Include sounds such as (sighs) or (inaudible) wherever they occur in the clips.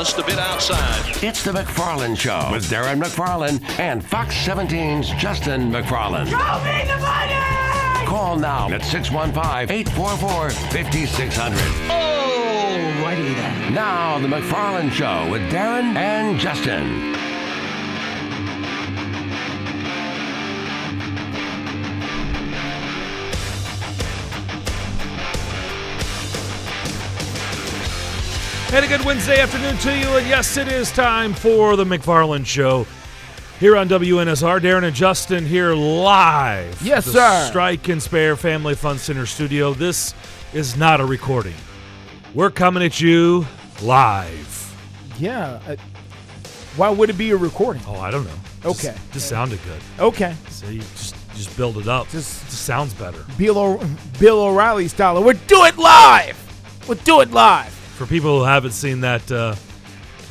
just a bit outside. It's the McFarland Show with Darren McFarland and Fox 17's Justin McFarland. Show me the money! Call now at 615-844-5600. Oh, righty then. Now, the McFarland Show with Darren and Justin. And a good Wednesday afternoon to you. And yes, it is time for the McFarland Show here on WNSR. Darren and Justin here live. Yes, sir. Strike and Spare Family Fun Center studio. This is not a recording. We're coming at you live. Yeah. Uh, why would it be a recording? Oh, I don't know. Just- Okay. Just, sounded good. Okay. See, just just build it up. Just- just sounds better. Bill, o- Bill O'Reilly style. We'll do it live. We'll do it live. For people who haven't seen that uh,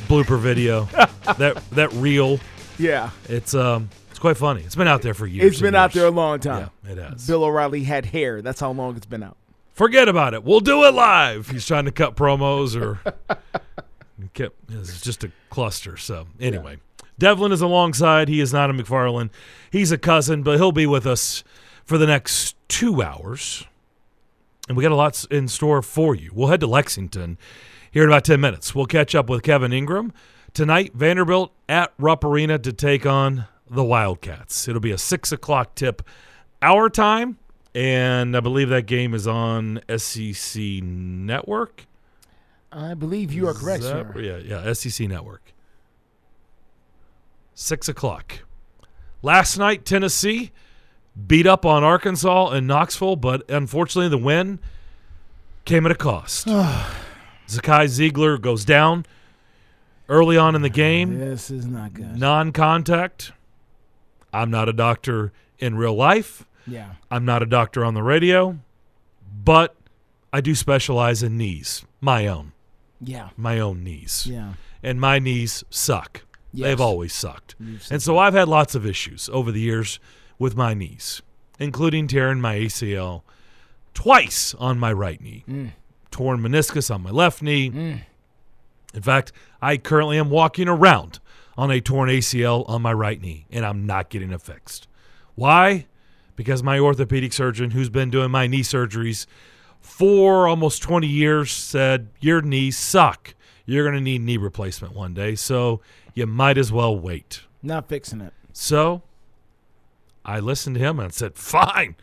blooper video, (laughs) that that reel, Yeah. it's um it's quite funny. It's been out there for years. It's been and out there a long time. Yeah, it has. Bill O'Reilly had hair. That's how long it's been out. Forget about it. We'll do it live. He's trying to cut promos or (laughs) kept it's just a cluster. So anyway, Devlin is alongside. He is not a McFarland. He's a cousin, but he'll be with us for the next two hours. And we got a lot in store for you. We'll head to Lexington here in about 10 minutes. We'll catch up with Kevin Ingram. Tonight, Vanderbilt at Rupp Arena to take on the Wildcats. It'll be a 6 o'clock tip our time. And I believe that game is on SEC Network. I believe you are correct, that- sir. Yeah, yeah, SEC Network. Six o'clock. Last night, Tennessee beat up on Arkansas and Knoxville, but unfortunately, the win came at a cost. (sighs) Zakai Zeigler goes down early on in the game, This is not good. non contact. I'm not a doctor in real life. Yeah. I'm not a doctor on the radio, but I do specialize in knees, my own, Yeah. my own knees Yeah. and my knees suck. Yes. They've always sucked. And so I've had lots of issues over the years with my knees, including tearing my ACL twice on my right knee, Mm. torn meniscus on my left knee. In fact, I currently am walking around on a torn ACL on my right knee, and I'm not getting it fixed. Why? Because my orthopedic surgeon, who's been doing my knee surgeries for almost 20 years, said, Your knees suck. You're going to need knee replacement one day. So you might as well wait. Not fixing it. So I listened to him and said, Fine.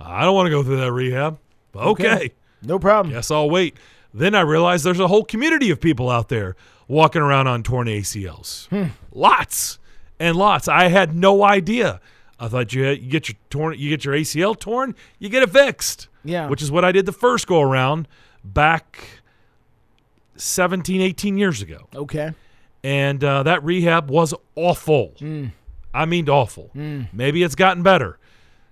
I don't want to go through that rehab. Okay. Okay. No problem. Yes, I'll wait. Then I realized there's a whole community of people out there walking around on torn ACLs. Hmm. Lots and lots. I had no idea. I thought you, had, you get your torn, you get your ACL torn, you get it fixed. Yeah. Which is what I did the first go around back 17, 18 years ago Okay. and uh, that rehab was awful. Hmm. I mean, awful. Mm. Maybe it's gotten better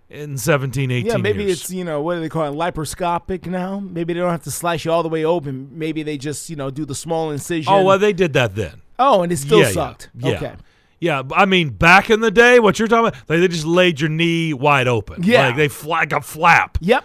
in 17, 18 Yeah, maybe years. it's you know what do they call it laparoscopic now. Maybe they don't have to slice you all the way open. Maybe they just you know do the small incision. Oh, well, they did that then. oh, and it still yeah, sucked. Yeah. Okay. Yeah, I mean, back in the day, what you're talking about, they, they just laid your knee wide open. Yeah. Like they fla- like a flap. Yep.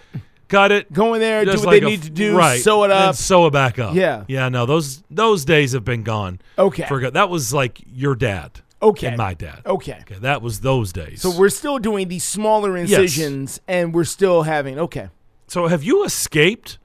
Cut it. Go in there, do what like they need f- to do, right, sew it and up. sew it back up. Yeah. Yeah, no, those those days have been gone. Okay. For. That was like your dad. Okay. And my dad. Okay. Okay, that was those days. So we're still doing these smaller incisions, and we're still having okay. So have you escaped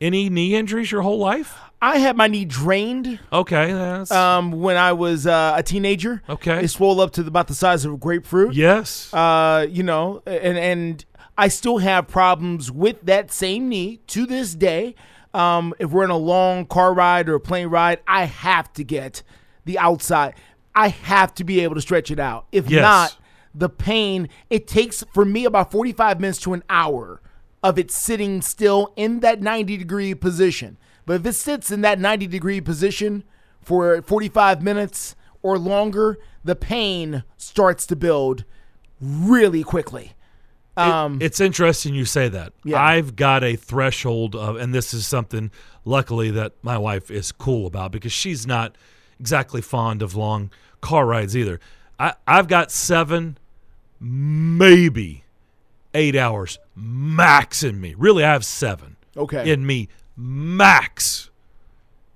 any knee injuries your whole life? I had my knee drained Okay, that's um, when I was uh, a teenager. Okay. It swelled up to about the size of a grapefruit. yes. Uh, you know, and and I still have problems with that same knee to this day. Um, if we're in a long car ride or a plane ride, I have to get the outside. I have to be able to stretch it out. If Yes. not, the pain it takes for me about 45 minutes to an hour of it sitting still in that 90 degree position. But if it sits in that 90 degree position for 45 minutes or longer, the pain starts to build really quickly. Um, it's interesting you say that. Yeah. I've got a threshold of, and this is something, luckily, that my wife is cool about because she's not exactly fond of long car rides either. I, I've got seven, maybe eight hours max in me. Really, I have seven okay. in me max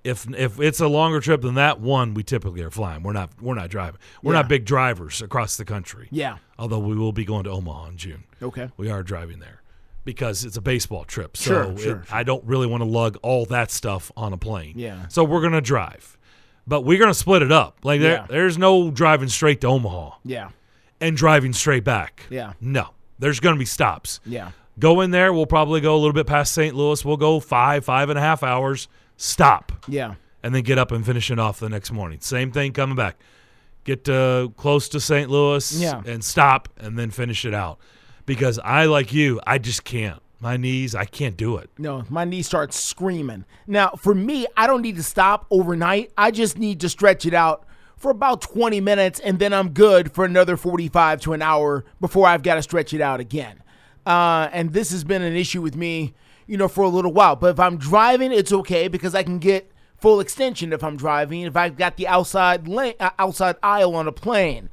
if if it's a longer trip than that, one we typically are flying. We're not we're not driving. We're Yeah. not big drivers across the country. Yeah. Although we will be going to Omaha in June. Okay. We are driving there because it's a baseball trip. So Sure, it- sure, I don't really want to lug all that stuff on a plane. Yeah. So we're gonna drive, but we're gonna split it up. Like there, Yeah. there's no driving straight to Omaha Yeah. and driving straight back. Yeah. No, there's gonna be stops. Yeah. Go in there. We'll probably go a little bit past St. Louis. We'll go five, five and a half hours. Stop Yeah. and then get up and finish it off the next morning. Same thing coming back. Get uh, close to St. Louis Yeah. and stop and then finish it out. Because I, like you, I just can't. My knees, I can't do it. No, my knees start screaming. Now, for me, I don't need to stop overnight. I just need to stretch it out for about 20 minutes, and then I'm good for another 45 to an hour before I've got to stretch it out again. Uh, and this has been an issue with me, you know, for a little while. But if I'm driving, it's okay because I can get full extension if I'm driving. If I've got the outside lane, uh, outside aisle on a plane,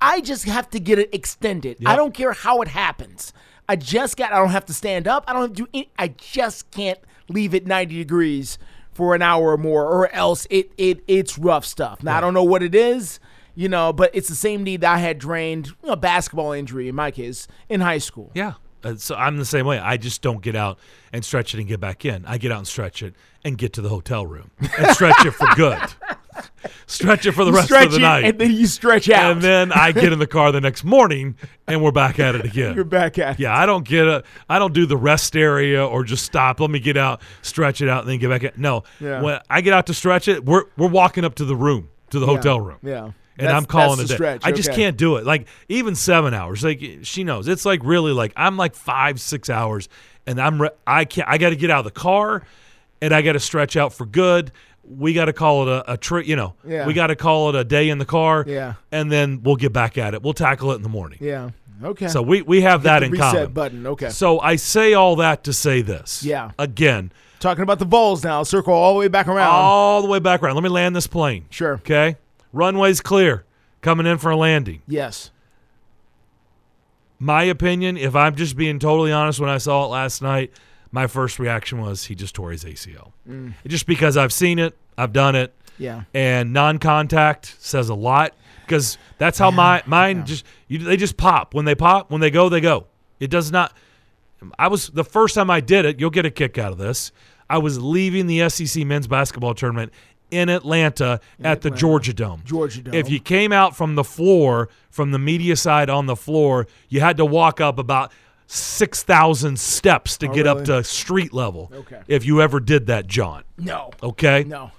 I just have to get it extended. I don't care how it happens. I just got. I don't have to stand up. I don't have to do. Any, I just can't leave it 90 degrees for an hour or more, or else it it it's rough stuff. Now I don't know what it is, you know, but it's the same knee that I had drained, you know, basketball injury in my case in high school. Yeah. Uh, So I'm the same way. I just don't get out and stretch it and get back in. I get out and stretch it and get to the hotel room and stretch it for good. (laughs) stretch it for the You rest of the it, night. and then you stretch out. and then I get in the car the next morning and we're back at it again. you're back at it. Yeah, I don't get a I don't do the rest area or just stop. Let me get out, stretch it out, and then get back in. No. Yeah. When I get out to stretch it, we're we're walking up to the room, to the hotel room. Yeah. And That's- I'm calling it the a day. stretch, I just okay. can't do it. Like even seven hours. Like she knows. It's like really like I'm like five, six hours, and I'm re- I can't. I got to get out of the car, and I got to stretch out for good. We got to call it a, a trip. You know, Yeah. we got to call it a day in the car. Yeah. and then we'll get back at it. We'll tackle it in the morning. Yeah. Okay. So we we have that the in reset common. button. Okay. So I say all that to say this. Yeah. Again, Talking about the Vols now. Circle all the way back around. all the way back around. Let me land this plane. Sure. Okay. Runway's clear. Coming in for a landing. Yes. My opinion, if I'm just being totally honest, when I saw it last night, my first reaction was he just tore his ACL. Mm. Just because I've seen it, I've done it, Yeah. and non-contact says a lot because that's how my mine just you, they just pop when they pop when they go they go. It does not. I was the first time I did it. You'll get a kick out of this. I was leaving the SEC men's basketball tournament in Atlanta at the Georgia Dome. Georgia Dome. If you came out from the floor, from the media side on the floor, you had to walk up about six thousand steps to get up Oh, to street level. Okay. If you ever did that, John. No. Okay No.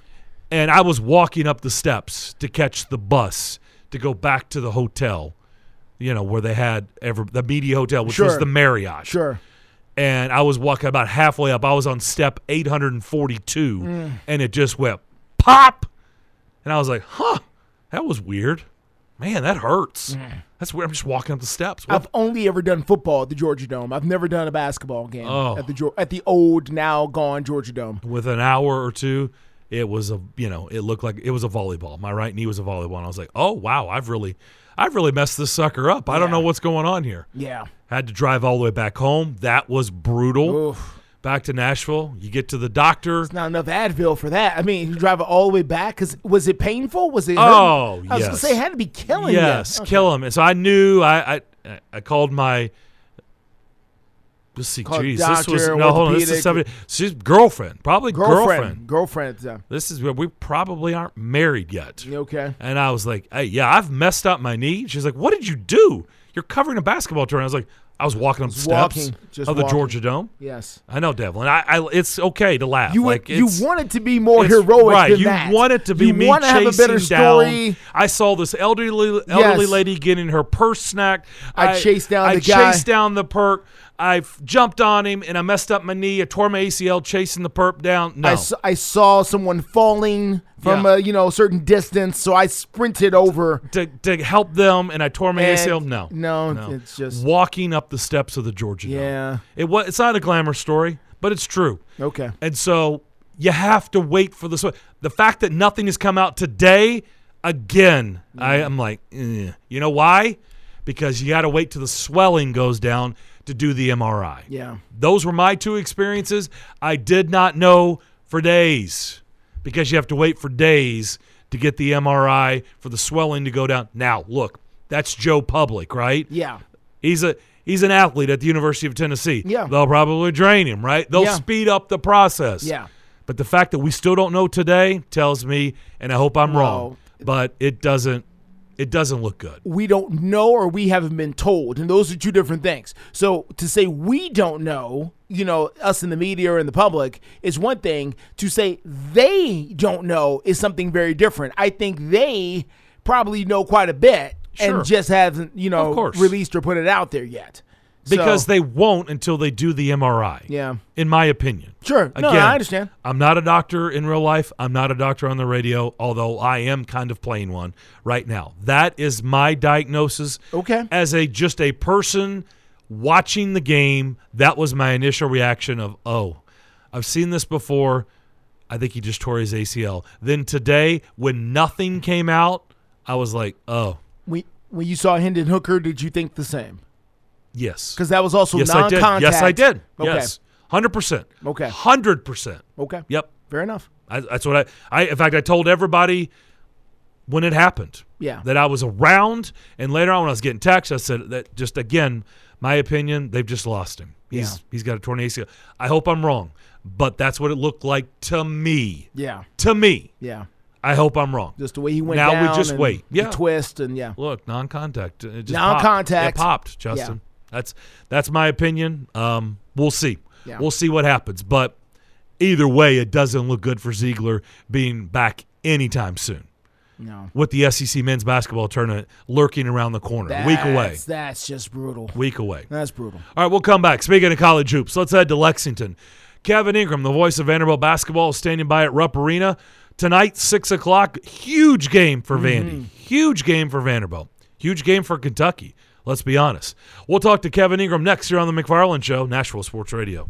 and I was walking up the steps to catch the bus to go back to the hotel, you know, where they had ever the media hotel, which was the Marriott. Sure. And I was walking about halfway up. I was on step 842, Mm. and it just went pop. And I was like, huh, that was weird. Man, that hurts. That's weird. I'm just walking up the steps. What. I've only ever done football at the Georgia Dome. I've never done a basketball game Oh. at the at the old now gone Georgia Dome. with an hour or two, it was a you know it looked like it was a volleyball. My right knee was a volleyball. And I was like, oh wow, I've really, I've really messed this sucker up. I don't know what's going on here. Yeah. Had to drive all the way back home. That was brutal. Oof. Back to Nashville, you get to the doctor. Not enough Advil for that. I mean, you drive it all the way back. Cause was it painful? Was it? Oh, hurting? I was gonna say it had to be killing you. Yes, Okay. kill him. And so I knew I I, I called my. Let's see, Called geez, this was doctor, no hold on. This is somebody. She's girlfriend, probably Girlfriend. girlfriend. Girlfriend. uh, This is where we probably aren't married yet. okay. And I was like, hey, yeah, I've messed up my knee. She's like, what did you do? You're covering a basketball tournament. I was like, I was walking up the steps walking, of the walking. Georgia Dome. Yes. I know, Devlin. I, I it's okay to laugh. You like you want it to be more heroic right. than you that. want it to be you me to have a chasing better down. I saw this elderly elderly Yes. lady getting her purse snacked. I chased down I the guy. chased down the perp. I jumped on him and I messed up my knee. I tore my ACL chasing the perp down. No, I, s- I saw someone falling from Yeah. a you know certain distance, so I sprinted over. to, to help them, and I tore my And- ACL. No, no, it's just- walking up the steps of the Georgia. Dome. Yeah. it was. It's not a glamour story, but it's true. Okay. And so you have to wait for the the fact that nothing has come out today. Again, I am like, eh. you know why? Because you got to wait till the swelling goes down to do the MRI. Yeah. Those were my two experiences. I did not know for days because you have to wait for days to get the MRI for the swelling to go down. Now, look, that's Joe Public, right? Yeah. He's a he's an athlete at the University of Tennessee. Yeah. They'll probably drain him, right? They'll Yeah. speed up the process. Yeah. But the fact that we still don't know today tells me, and I hope I'm No. wrong, but it doesn't it doesn't look good. we don't know or we haven't been told and those are two different things. So to say we don't know you know us in the media or in the public is one thing. To say they don't know is something very different. I think they probably know quite a bit Sure. and just haven't you know released or put it out there yet Because So- they won't until they do the MRI. Yeah. In my opinion. Sure. No, I understand. I'm not a doctor in real life. I'm not a doctor on the radio, although I am kind of playing one right now. That is my diagnosis. Okay. As a just a person watching the game, that was my initial reaction of, "Oh, I've seen this before. I think he just tore his ACL." Then today, when nothing came out, I was like, "Oh, when, when you saw hendon hooker did you think the same yes." because that was also Yes, I did. non-contact Yes, I did. okay Yes. 100%. Okay. 100%. okay Yep. fair enough I, that's what I, I. In fact, I told everybody when it happened. Yeah. That I was around, and later on when I was getting texts, I said that just again, my opinion, they've just lost him. He's Yeah. he's got a torn ACL. I hope I'm wrong, but that's what it looked like to me. yeah To me, yeah I hope I'm wrong. just the way he went Now we just wait. the Yeah. twist and yeah Look, non-contact. It just Non-contact. Popped. It popped, Justin. That's that's my opinion. Um, we'll see. Yeah. We'll see what happens. But either way, it doesn't look good for Zeigler being back anytime soon. no With the SEC men's basketball tournament lurking around the corner, a week away. That's- That's just brutal. Week away. That's brutal. All right, we'll come back. Speaking of college hoops, let's head to Lexington. Kevin Ingram, the voice of Vanderbilt basketball, is standing by at Rupp Arena tonight, six o'clock. Huge game for Vandy. Huge game for Vanderbilt. Huge game for Kentucky. Let's be honest. We'll talk to Kevin Ingram next year on the McFarland Show, Nashville Sports Radio.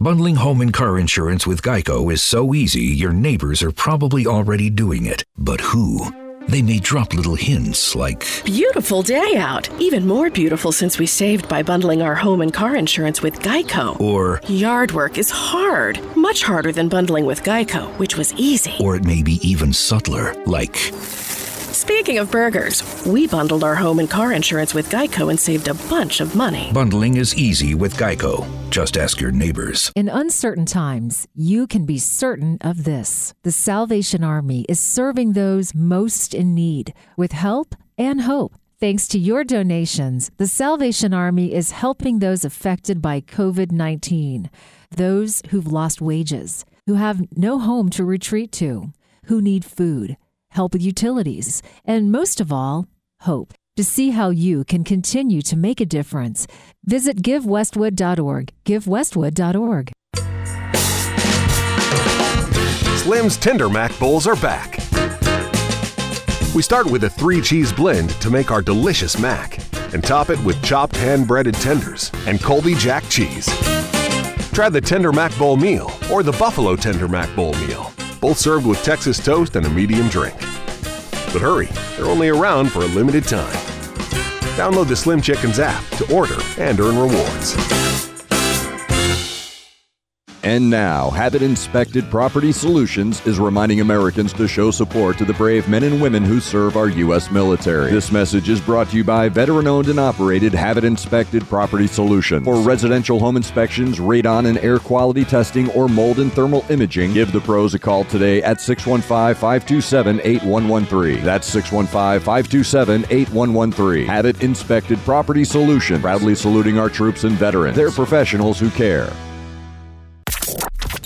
Bundling home and car insurance with Geico is so easy, your neighbors are probably already doing it. But who? They may drop little hints like, Beautiful day out. Even more beautiful since we saved by bundling our home and car insurance with Geico. or, Yard work is hard, much harder than bundling with Geico, which was easy. or it may be even subtler, like, Speaking of burgers, we bundled our home and car insurance with Geico and saved a bunch of money. bundling is easy with Geico. Just ask your neighbors. In uncertain times, you can be certain of this. The Salvation Army is serving those most in need with help and hope. Thanks to your donations, the Salvation Army is helping those affected by COVID 19, those who've lost wages, who have no home to retreat to, who need food, help with utilities, and most of all, hope. To see how you can continue to make a difference, visit givewestwood.org. Givewestwood.org. Slim's Tender Mac Bowls are back. We start with a three cheese blend to make our delicious mac and top it with chopped hand breaded tenders and Colby Jack cheese. Try the Tender Mac Bowl meal or the Buffalo Tender Mac Bowl meal, both served with Texas toast and a medium drink. But hurry, they're only around for a limited time. Download the Slim Chickens app to order and earn rewards. And now, Habit Inspected Property Solutions is reminding Americans to show support to the brave men and women who serve our U.S. military. This message is brought to you by veteran owned and operated Habit Inspected Property Solutions. For residential home inspections, radon and air quality testing, or mold and thermal imaging, give the pros a call today at 615 527 8113. That's 615 527 8113. Habit Inspected Property Solutions, proudly saluting our troops and veterans. They're professionals who care.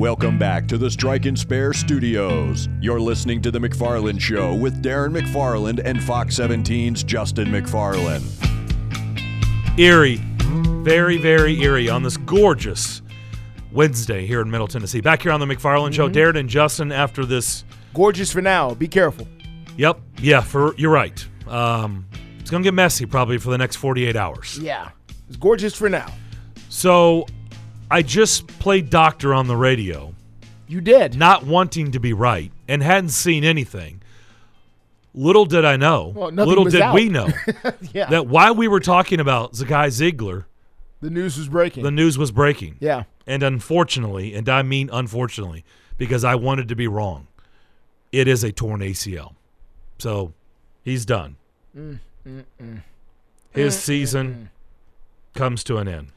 Welcome back to the Strike and Spare Studios. You're listening to The McFarland Show with Darren McFarland and Fox 17's Justin McFarland. Eerie, very, very eerie on this gorgeous Wednesday here in Middle Tennessee. Back here on the McFarland Show, Darren and Justin after this. Gorgeous for now. Be careful. Yep, yeah, for you're right. Um, it's gonna get messy probably for the next 48 hours. Yeah. It's gorgeous for now. So, I just played doctor on the radio, You did. not wanting to be right, and hadn't seen anything. Little did I know, Well, little did out. we know (laughs) yeah. that while we were talking about Zakai Zeigler, the news was breaking. the news was breaking. yeah. And unfortunately, and I mean unfortunately, because I wanted to be wrong, it is a torn ACL. So he's done. Mm, mm, mm. His season comes to an end.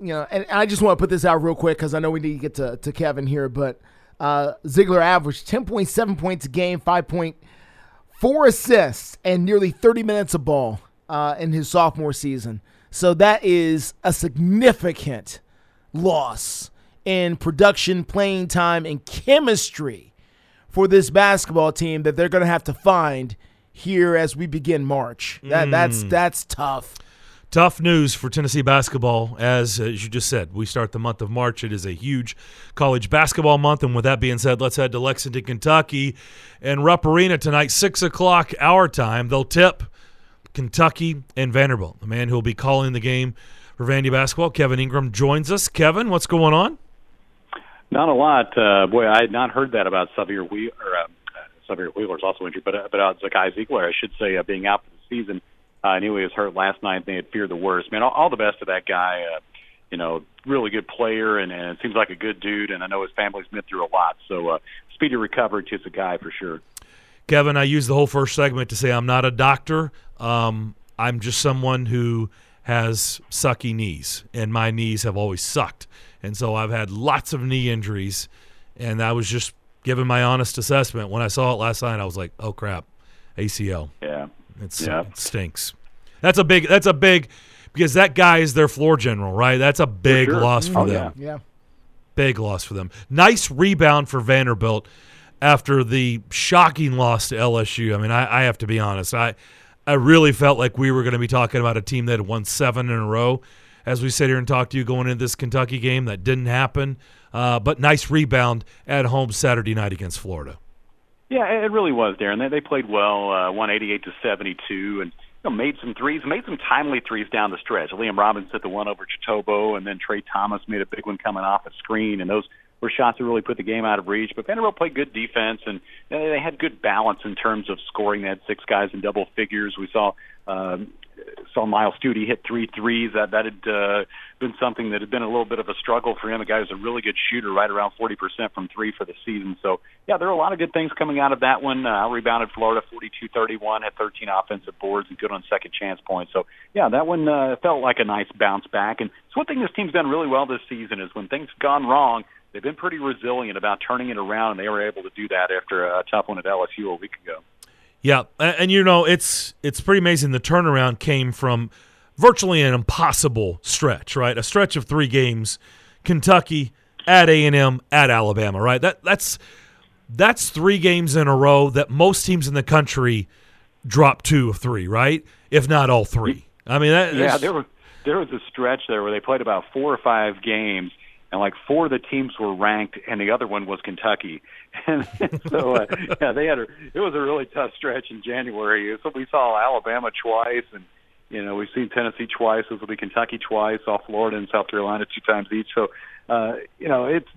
You know, and I just want to put this out real quick because I know we need to get to, to Kevin here, but uh, Zeigler averaged 10.7 points a game, 5.4 assists, and nearly 30 minutes of ball uh, in his sophomore season. So that is a significant loss in production, playing time, and chemistry for this basketball team that they're going to have to find here as we begin March. That that's that's tough. Tough news for Tennessee basketball, as, as you just said. We start the month of March. It is a huge college basketball month. And with that being said, let's head to Lexington, Kentucky, and Rupp Arena tonight, 6 o'clock our time. They'll tip Kentucky and Vanderbilt. The man who will be calling the game for Vandy basketball, Kevin Ingram, joins us. Kevin, what's going on? Not a lot. Uh, boy, I had not heard that about Sahvir Wheeler. Or, uh, Sahvir Wheeler's also injured, but uh, but uh, Zakai Zeigler, I should say, uh, being out for the season. Uh, I knew he was hurt last night. They had feared the worst. Man, all, all the best to that guy. Uh, you know, really good player, and, and it seems like a good dude. And I know his family's been through a lot. So uh, speedy recovery to Zakai for sure. Kevin, I used the whole first segment to say I'm not a doctor. Um, I'm just someone who has sucky knees, and my knees have always sucked. And so I've had lots of knee injuries, and I was just giving my honest assessment. When I saw it last night, I was like, oh, crap, ACL. Yeah. It's, Yeah. It stinks. That's a big, that's a big, because that guy is their floor general, right? That's a big sure. loss for Oh, them. Yeah. Big loss for them. Nice rebound for Vanderbilt after the shocking loss to LSU. I mean, I, I have to be honest. I I really felt like we were going to be talking about a team that had won seven in a row. As we sit here and talk to you going into this Kentucky game, that didn't happen. Uh, but nice rebound at home Saturday night against Florida. Yeah, it really was, Darren. They they played well, uh, 188 to 72, and you know, made some threes, made some timely threes down the stretch. Liam Robbins hit the one over Chitobo, and then Trey Thomas made a big one coming off a screen, and those were shots that really put the game out of reach. But Vanderbilt played good defense, and uh, they had good balance in terms of scoring. They had six guys in double figures. We saw. Um, saw Myles Stute hit three threes. That that had uh, been something that had been a little bit of a struggle for him. A guy who's a really good shooter, right around 40% from three for the season. So yeah, there are a lot of good things coming out of that one. Uh, rebounded Florida 42-31, had 13 offensive boards and good on second chance points. So yeah, that one uh, felt like a nice bounce back. And it's one thing this team's done really well this season is when things have gone wrong. They've been pretty resilient about turning it around, and they were able to do that after a tough one at LSU a week ago. Yeah, and, and you know it's it's pretty amazing. The turnaround came from virtually an impossible stretch, right? A stretch of three games: Kentucky at A and M at Alabama, right? That that's that's three games in a row that most teams in the country drop two of three, right? If not all three. I mean, that, yeah, there was there was a stretch there where they played about four or five games, and like four of the teams were ranked, and the other one was Kentucky. (laughs) And so, uh, yeah, they had a. It was a really tough stretch in January. So we saw Alabama twice, and you know we've seen Tennessee twice. This will be Kentucky twice. Saw Florida and South Carolina two times each. So, uh, you know, it's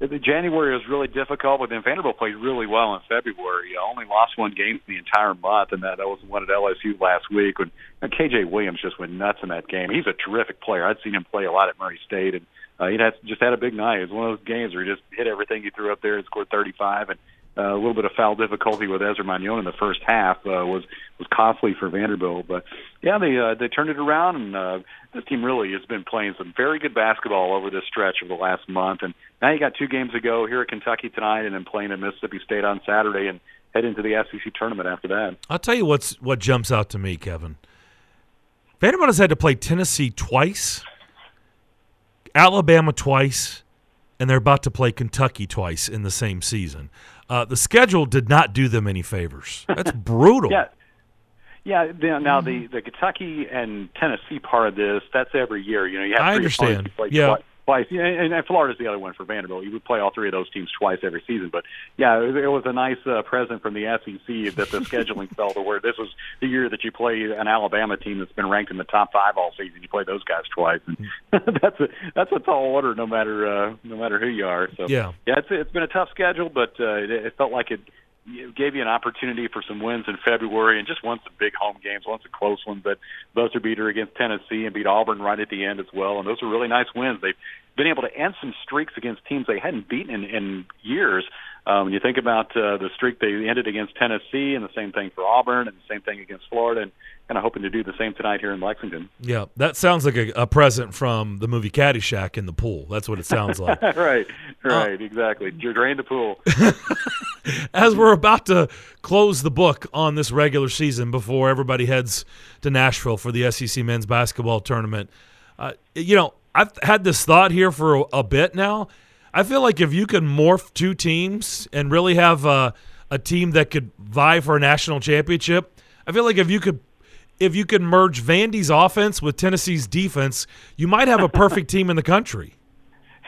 January was really difficult, but then Vanderbilt played really well in February. You only lost one game the entire month, and that was one at LSU last week when KJ Williams just went nuts in that game. He's a terrific player. I'd seen him play a lot at Murray State, and uh, he had just had a big night. It was one of those games where he just hit everything he threw up there and scored 35, and uh, a little bit of foul difficulty with Ezra Manjon in the first half uh, was was costly for Vanderbilt. But yeah, they uh, they turned it around, and uh, this team really has been playing some very good basketball over this stretch of the last month. And now you got two games to go here at Kentucky tonight, and then playing at Mississippi State on Saturday, and head into the SEC tournament after that. I'll tell you what's what jumps out to me, Kevin. Vanderbilt has had to play Tennessee twice, Alabama twice, and they're about to play Kentucky twice in the same season. Uh, the schedule did not do them any favors. That's (laughs) brutal. yeah. Yeah, now the the Kentucky and Tennessee part of this, that's every year. You know, you have I understand. Yeah, twice. And, and Florida's the other one for Vanderbilt. You would play all three of those teams twice every season. But yeah, it, it was a nice uh, present from the SEC that the (laughs) scheduling fell to where this was the year that you play an Alabama team that's been ranked in the top five all season. You play those guys twice, and (laughs) that's a that's a tall order, no matter uh, no matter who you are. So yeah, yeah, it's it's been a tough schedule, but uh, it, it felt like it gave you an opportunity for some wins in February and just won some big home games, won some close ones. But buzzer beater against Tennessee and beat Auburn right at the end as well. And those are really nice wins. They've been able to end some streaks against teams they hadn't beaten in, in years. Um, when you think about uh, the streak they ended against Tennessee, and the same thing for Auburn, and the same thing against Florida, and kind of hoping to do the same tonight here in Lexington. Yeah, that sounds like a, a present from the movie Caddyshack in the pool. That's what it sounds like. right, (laughs) right, uh, exactly. You're drain the pool. (laughs) As we're about to close the book on this regular season before everybody heads to Nashville for the SEC men's basketball tournament, uh, you know, I've had this thought here for a, a, bit now. I feel like if you can morph two teams and really have a, a team that could vie for a national championship, I feel like if you could if you could merge Vandy's offense with Tennessee's defense, you might have a perfect (laughs) team in the country.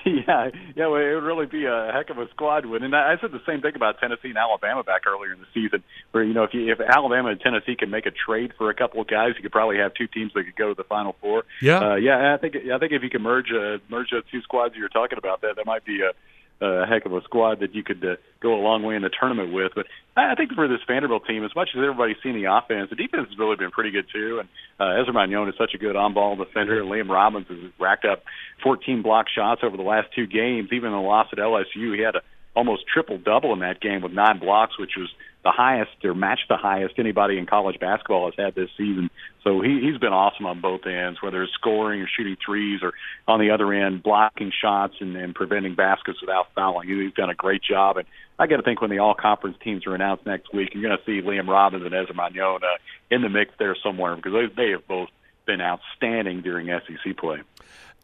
(laughs) Yeah, yeah, well, it would really be a heck of a squad win. And I I said the same thing about Tennessee and Alabama back earlier in the season, where you know if you, if Alabama and Tennessee can make a trade for a couple of guys, you could probably have two teams that could go to the Final Four. Yeah, uh, yeah. I think I think if you can merge uh, merge those two squads you're talking about, that that might be a a heck of a squad that you could uh, go a long way in the tournament with. But I think for this Vanderbilt team, as much as everybody's seen the offense, the defense has really been pretty good too. And uh, Ezra Manjon is such a good on-ball defender. And Liam Robbins has racked up 14 block shots over the last two games. Even in the loss at LSU, he had a almost triple double in that game with nine blocks, which was the highest or matched the highest anybody in college basketball has had this season. So he, he's been awesome on both ends, whether it's scoring or shooting threes or on the other end blocking shots and, and preventing baskets without fouling. He's done a great job. And I got to think when the all conference teams are announced next week, you're going to see Liam Robbins and Ezra Manjon uh, in the mix there somewhere because they, they have both been outstanding during SEC play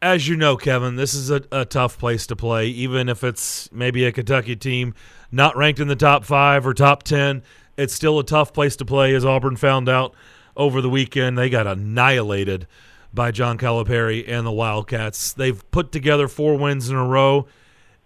as you know, Kevin, this is a, a, tough place to play, even if it's maybe a Kentucky team not ranked in the top five or top 10. It's still a tough place to play, as Auburn found out over the weekend. They got annihilated by John Calipari and the Wildcats. They've put together four wins in a row,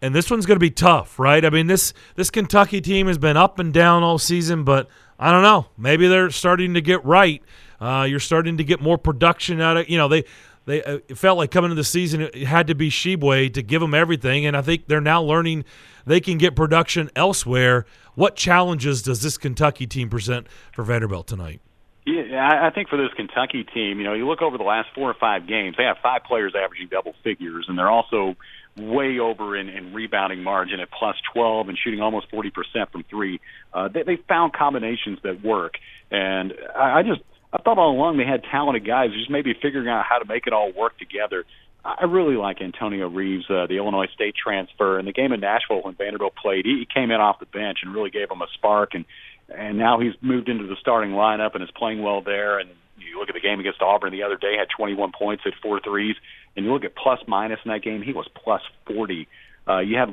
and this one's going to be tough, right? I mean, this, this Kentucky team has been up and down all season, but I don't know. Maybe they're starting to get right. Uh, you're starting to get more production out of, you know, they they uh, felt like coming into the season it had to be Tshiebwe to give them everything, and I think they're now learning they can get production elsewhere. What challenges does this Kentucky team present for Vanderbilt tonight? Yeah, I think for this Kentucky team, you know, you look over the last four or five games, they have five players averaging double figures, and they're also way over in, in rebounding margin at plus 12 and shooting almost 40% from three. Uh, they, they found combinations that work, and I, I just – I thought all along they had talented guys, just maybe figuring out how to make it all work together. I really like Antonio Reeves, uh, the Illinois State transfer. In the game in Nashville when Vanderbilt played, he, he came in off the bench and really gave them a spark. And and now he's moved into the starting lineup and is playing well there. And you look at the game against Auburn the other day, had 21 points, at four threes. And you look at plus minus in that game, he was plus 40. Uh, you have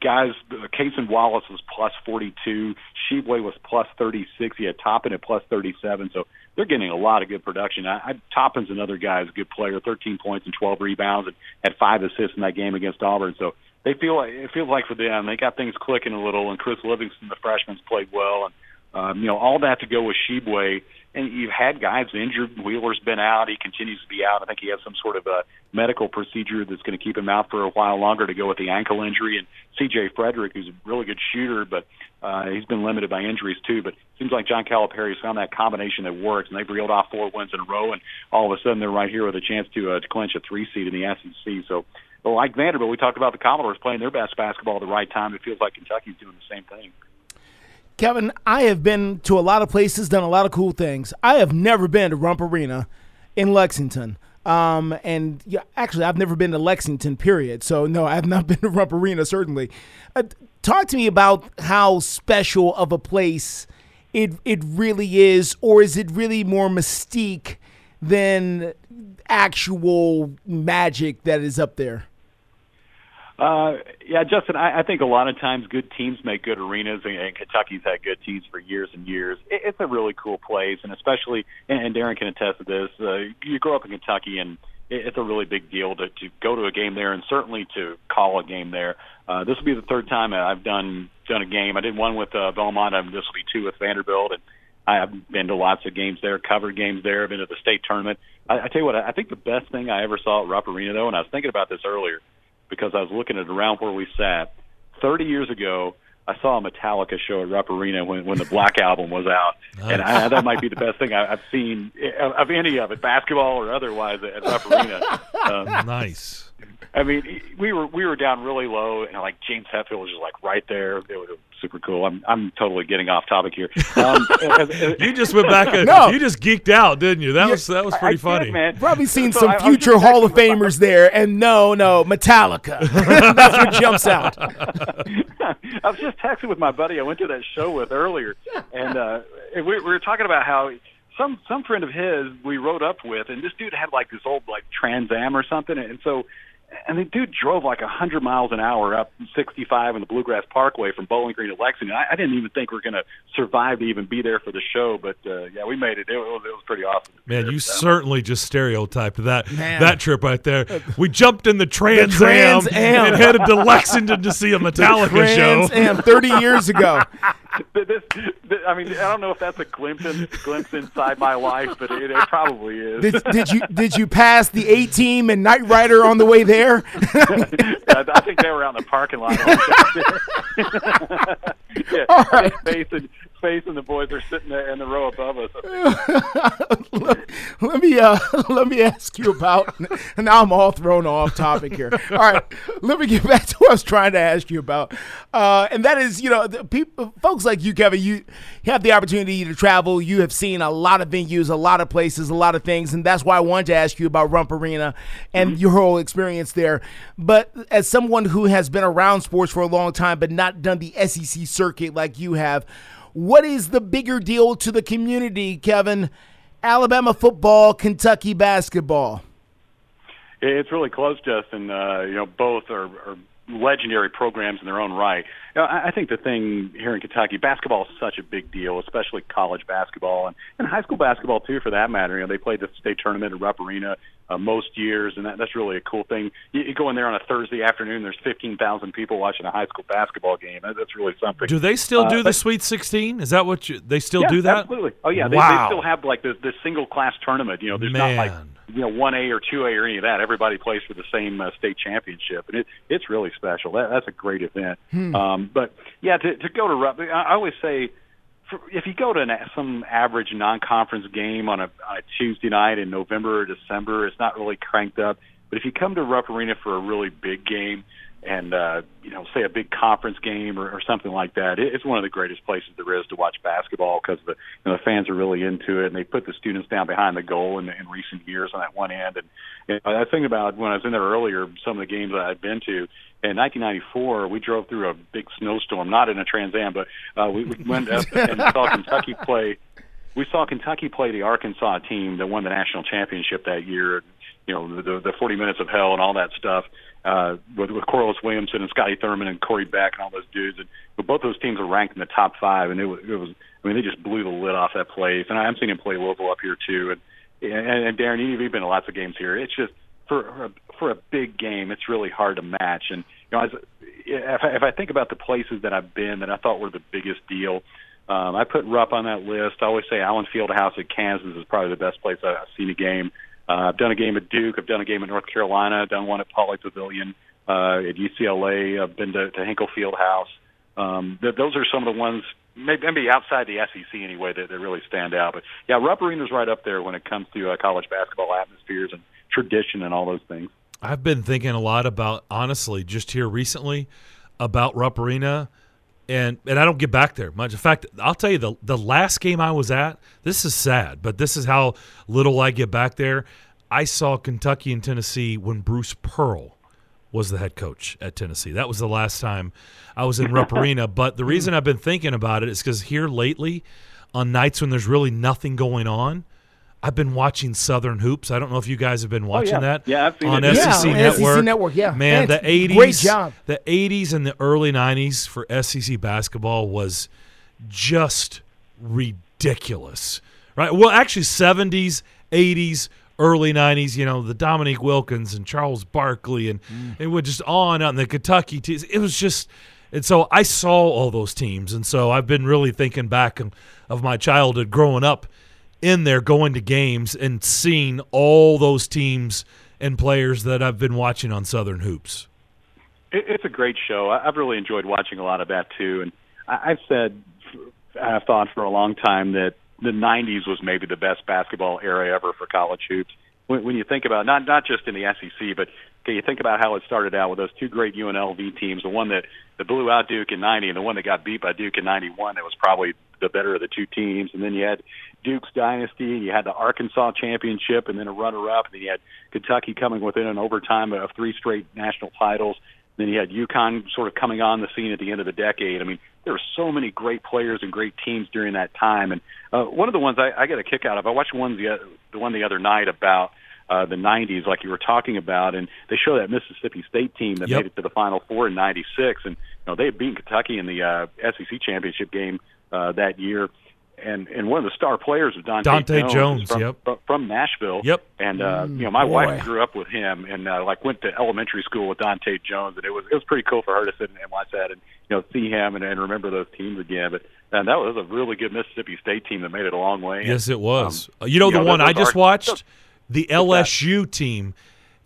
guys, Cason Wallace was plus 42. Tshiebwe was plus 36. He had Toppin at plus 37. So they're getting a lot of good production. I, I, Toppin's another guy a good player, 13 points and 12 rebounds, and had five assists in that game against Auburn. So they feel like it feels like for them they got things clicking a little. And Chris Livingston, the freshman's played well, and um, you know all that to go with Tshiebwe and you've had guys injured. Wheeler's been out; he continues to be out. I think he has some sort of a medical procedure that's going to keep him out for a while longer to go with the ankle injury. And C.J. Frederick, who's a really good shooter, but uh, he's been limited by injuries too. But it seems like John Calipari has found that combination that works, and they've reeled off four wins in a row, and all of a sudden they're right here with a chance to, uh, to clinch a three seed in the SEC. So. Like Vanderbilt, we talked about the Commodores playing their best basketball at the right time. It feels like Kentucky's doing the same thing. Kevin, I have been to a lot of places, done a lot of cool things. I have never been to Rupp Arena in Lexington. Um, and yeah, actually, I've never been to Lexington, period. So, no, I have not (laughs) been to Rupp Arena, certainly. Uh, talk to me about how special of a place it, it really is, or is it really more mystique than actual magic that is up there? Uh, yeah, Justin, I, I think a lot of times good teams make good arenas, and, and Kentucky's had good teams for years and years. It, it's a really cool place, and especially, and, and Darren can attest to this. Uh, you grow up in Kentucky, and it, it's a really big deal to, to go to a game there, and certainly to call a game there. Uh, this will be the third time I've done done a game. I did one with uh, Belmont, and this will be two with Vanderbilt, and I've been to lots of games there, covered games there. I've been to the state tournament. I, I tell you what, I think the best thing I ever saw at Rupp Arena, though, and I was thinking about this earlier because I was looking at around where we sat. 30 years ago, I saw a Metallica show at Rupp Arena when when the Black (laughs) Album was out, nice. and I, that might be the best thing I, I've seen of any of it, basketball or otherwise, at Rupp Arena. (laughs) Um, nice. I mean, we were we were down really low, and like James Hetfield was just like right there. It was super cool. I'm I'm totally getting off topic here. (laughs) Um, you just went back. A, no. you just geeked out, didn't you? That yeah, was that was pretty I funny. Did, man. Probably seen so some I, future Hall of Famers there, and no, no, Metallica. (laughs) That's what jumps out. (laughs) I was just texting with my buddy I went to that show with earlier, and uh, we, we were talking about how some some friend of his we rode up with, and this dude had like this old like Trans Am or something, and so and the dude drove like a 100 miles an hour up 65 in the Bluegrass Parkway from Bowling Green to Lexington. I, I didn't even think we are going to survive to even be there for the show, but uh, yeah, we made it. It was, it was pretty awesome. Man, you so. certainly just stereotyped that Man. that trip right there. We jumped in the Trans, the Trans Am, Am, and headed to Lexington to see a Metallica the Trans show. Am 30 years ago. (laughs) this, this, I mean, I don't know if that's a glimpse in, glimpse inside my life, but it, it probably is. Did, did, you did you pass the A team and Knight Rider on the way there? (laughs) yeah, I think they were out in the parking lot. (laughs) (laughs) yeah, All right. facing face and the boys are sitting there in the row above us. (laughs) let, let, me uh, (laughs) let me ask you about. (laughs) Now I'm all thrown off topic here. All right, let me get back to what I was trying to ask you about, uh, and that is, you know, people, folks like you, Kevin. You have the opportunity to travel. You have seen a lot of venues, a lot of places, a lot of things, and that's why I wanted to ask you about Rupp Arena and mm-hmm. your whole experience there. But as someone who has been around sports for a long time, but not done the SEC circuit like you have what is the bigger deal to the community, Kevin? Alabama football, Kentucky basketball. It's really close, Justin. Uh, you know, both are, are legendary programs in their own right. You know, I, I think the thing here in Kentucky, basketball is such a big deal, especially college basketball and, and high school basketball too, for that matter. You know, they played the state tournament at Rupp Arena uh, most years, and that, that's really a cool thing. You, you go in there on a Thursday afternoon, there's 15,000 people watching a high school basketball game. That, that's really something. Do they still do uh, the Sweet 16? Is that what you, they still yeah, do that? Absolutely. Oh yeah, they, wow. they still have like the the single class tournament. You know, there's Man. not like you know one A or two A or any of that. Everybody plays for the same uh, state championship, and it it's really special. That, that's a great event. Hmm. Um, but yeah, to to go to Rupp, I always say. For, if you go to an, some average non-conference game on a, on a Tuesday night in November or December, it's not really cranked up. But if you come to Rupp Arena for a really big game, and uh, you know, say a big conference game or, or something like that. It, it's one of the greatest places there is to watch basketball because the you know, the fans are really into it, and they put the students down behind the goal in, in recent years on that one end. And you know, I think about when I was in there earlier, some of the games that I'd been to. In 1994, we drove through a big snowstorm, not in a Trans Am, but uh, we, we went up and saw (laughs) Kentucky play. We saw Kentucky play the Arkansas team that won the national championship that year. You know, the the 40 minutes of hell and all that stuff uh, with, with Corliss Williamson and Scotty Thurman and Corey Beck and all those dudes. And but both those teams are ranked in the top five, and it was, it was I mean, they just blew the lid off that place. And I'm seeing him play Louisville up here too. And and, and Darren, you've been to lots of games here. It's just for a, for a big game, it's really hard to match. And you know, as, if I, if I think about the places that I've been that I thought were the biggest deal. Um, I put Rupp on that list. I always say Allen Fieldhouse at Kansas is probably the best place I've seen a game. Uh, I've done a game at Duke. I've done a game at North Carolina. I've done one at Pauley Pavilion uh, at UCLA. I've been to, to Hinkle Fieldhouse. Um, th- those are some of the ones, maybe, outside the SEC anyway, that, that really stand out. But yeah, Rupp Arena's right up there when it comes to uh, college basketball atmospheres and tradition and all those things. I've been thinking a lot about, honestly, just here recently, about Rupp Arena and and I don't get back there much. In fact, I'll tell you the the last game I was at. This is sad, but this is how little I get back there. I saw Kentucky and Tennessee when Bruce Pearl was the head coach at Tennessee. That was the last time I was in Rupp (laughs) Arena. But the reason hmm. I've been thinking about it is because here lately, on nights when there's really nothing going on, I've been watching Southern Hoops. I don't know if you guys have been watching oh, yeah. that. Yeah, I've seen on it. SEC yeah, Network. SEC Network, yeah. Man, Man, the eighties, great job. The eighties and the early nineties for SEC basketball was just ridiculous, right? Well, actually, seventies, eighties, early '90s. You know, the Dominique Wilkins and Charles Barkley, and Mm. it would just on out. And the Kentucky teams. It was just, and so I saw all those teams, and so I've been really thinking back of my childhood growing up in there, going to games and seeing all those teams and players that I've been watching on Southern Hoops. It's a great show. I've really enjoyed watching a lot of that too. And I've said, I've thought for a long time that the '90s was maybe the best basketball era ever for college hoops. When, when you think about not not just in the SEC, but okay, you think about how it started out with those two great UNLV teams, the one that that blew out Duke in '90 and the one that got beat by Duke in '91. That was probably the better of the two teams. And then you had Duke's dynasty, and you had the Arkansas championship, and then a runner-up, and then you had Kentucky coming within an overtime of three straight national titles. Then you had UConn sort of coming on the scene at the end of the decade. I mean, there were so many great players and great teams during that time. And uh, one of the ones I, I get a kick out of, I watched one the the one the other night about uh, the '90s, like you were talking about, and they show that Mississippi State team that Yep. made it to the Final Four in '96, and you know they had beaten Kentucky in the uh, SEC championship game uh, that year. And and one of the star players of Dontae, Dontae Jones, Jones, from, yep. from, from Nashville. Yep. And uh, Mm, you know, my boy. wife grew up with him, and uh, like went to elementary school with Dontae Jones, and it was it was pretty cool for her to sit and watch that, and you know, see him and, and remember those teams again. But and that was a really good Mississippi State team that made it a long way. Yes, it was. Um, Uh, you know you the know, one I just are- watched, the LSU team.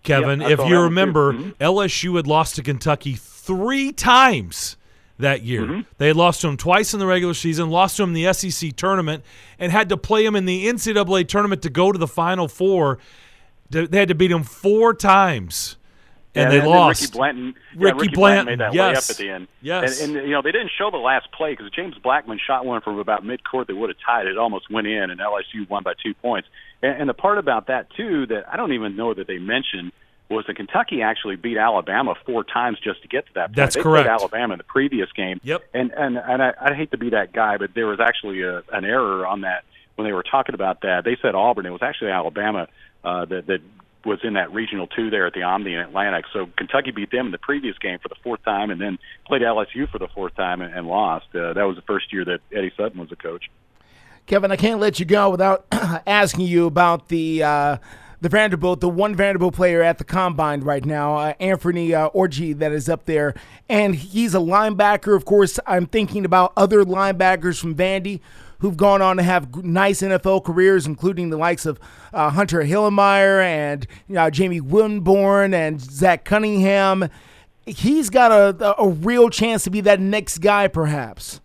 Kevin, Yep, if you that one too. remember, Mhm. LSU had lost to Kentucky three times that year. Mm-hmm. They had lost to him twice in the regular season, lost to him in the SEC tournament, and had to play him in the NCAA tournament to go to the Final Four. They had to beat him four times, and Yeah, they then lost. Ricky Blanton, yeah, Ricky Ricky Blanton, made that yes. layup at the end. Yes. and, and you know they didn't show the last play because James Blackmon shot one from about midcourt that would have tied it. Almost went in, and LSU won by two points. And, and the part about that too that I don't even know that they mentioned was that Kentucky actually beat Alabama four times just to get to that point. That's they correct. Played Alabama in the previous game. Yep. And and and I, I hate to be that guy, but there was actually a, an error on that when they were talking about that. They said Auburn. It was actually Alabama uh, that that was in that regional two there at the Omni in Atlanta. So Kentucky beat them in the previous game for the fourth time, and then played LSU for the fourth time and, and lost. Uh, that was the first year that Eddie Sutton was a coach. Kevin, I can't let you go without (clears throat) asking you about the uh, the Vanderbilt, the one Vanderbilt player at the combine right now, uh, Anthony uh, Orji, that is up there, and he's a linebacker. Of course, I'm thinking about other linebackers from Vandy who've gone on to have nice NFL careers, including the likes of uh, Hunter Hillenmeyer and you know, Jamie Winborn and Zach Cunningham. He's got a, a real chance to be that next guy, perhaps.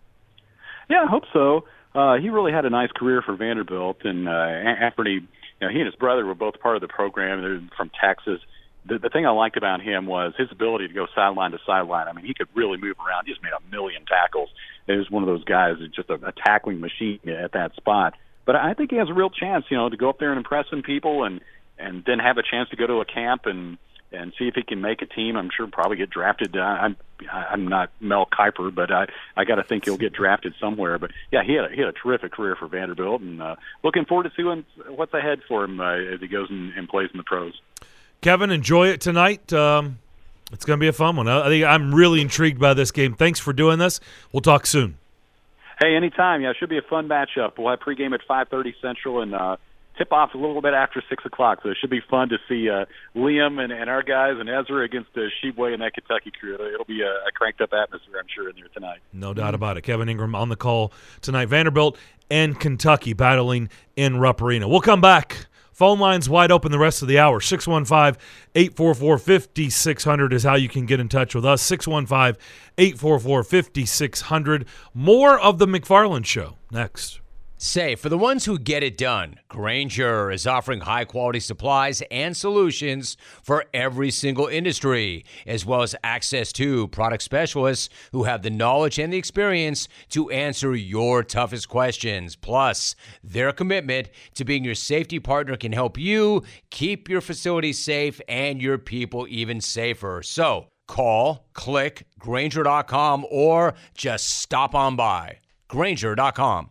Yeah, I hope so. Uh, he really had a nice career for Vanderbilt, and uh, Anthony, you know, he and his brother were both part of the program. They're from Texas. The, the thing I liked about him was his ability to go sideline to sideline. I mean, he could really move around. He just made a million tackles. He was one of those guys that's just a, a tackling machine at that spot. But I think he has a real chance, you know, to go up there and impress some people, and and then have a chance to go to a camp and and see if he can make a team. I'm sure probably get drafted. Uh, I'm I'm not Mel Kiper, but I I got to think he'll get drafted somewhere. But yeah, he had a, he had a terrific career for Vanderbilt, and uh, looking forward to seeing what's ahead for him uh, as he goes and, and plays in the pros. Kevin, enjoy it tonight. Um, It's going to be a fun one. I think I'm really intrigued by this game. Thanks for doing this. We'll talk soon. Hey, anytime. Yeah, it should be a fun matchup. We'll have pregame at 5:30 Central and uh, tip off a little bit after six o'clock. So it should be fun to see uh, Liam and, and our guys and Ezra against uh, Tshiebwe and that Kentucky crew. It'll be a, a cranked up atmosphere, I'm sure, in there tonight. No doubt about it. Kevin Ingram on the call tonight. Vanderbilt and Kentucky battling in Rupp Arena. We'll come back. Phone lines wide open the rest of the hour. 615 844 5600 is how you can get in touch with us. 615 844 5600. More of The McFarland Show next. Say, for the ones who get it done, Grainger is offering high quality supplies and solutions for every single industry, as well as access to product specialists who have the knowledge and the experience to answer your toughest questions. Plus, their commitment to being your safety partner can help you keep your facility safe and your people even safer. So, call, click, Grainger.com, or just stop on by. Grainger.com.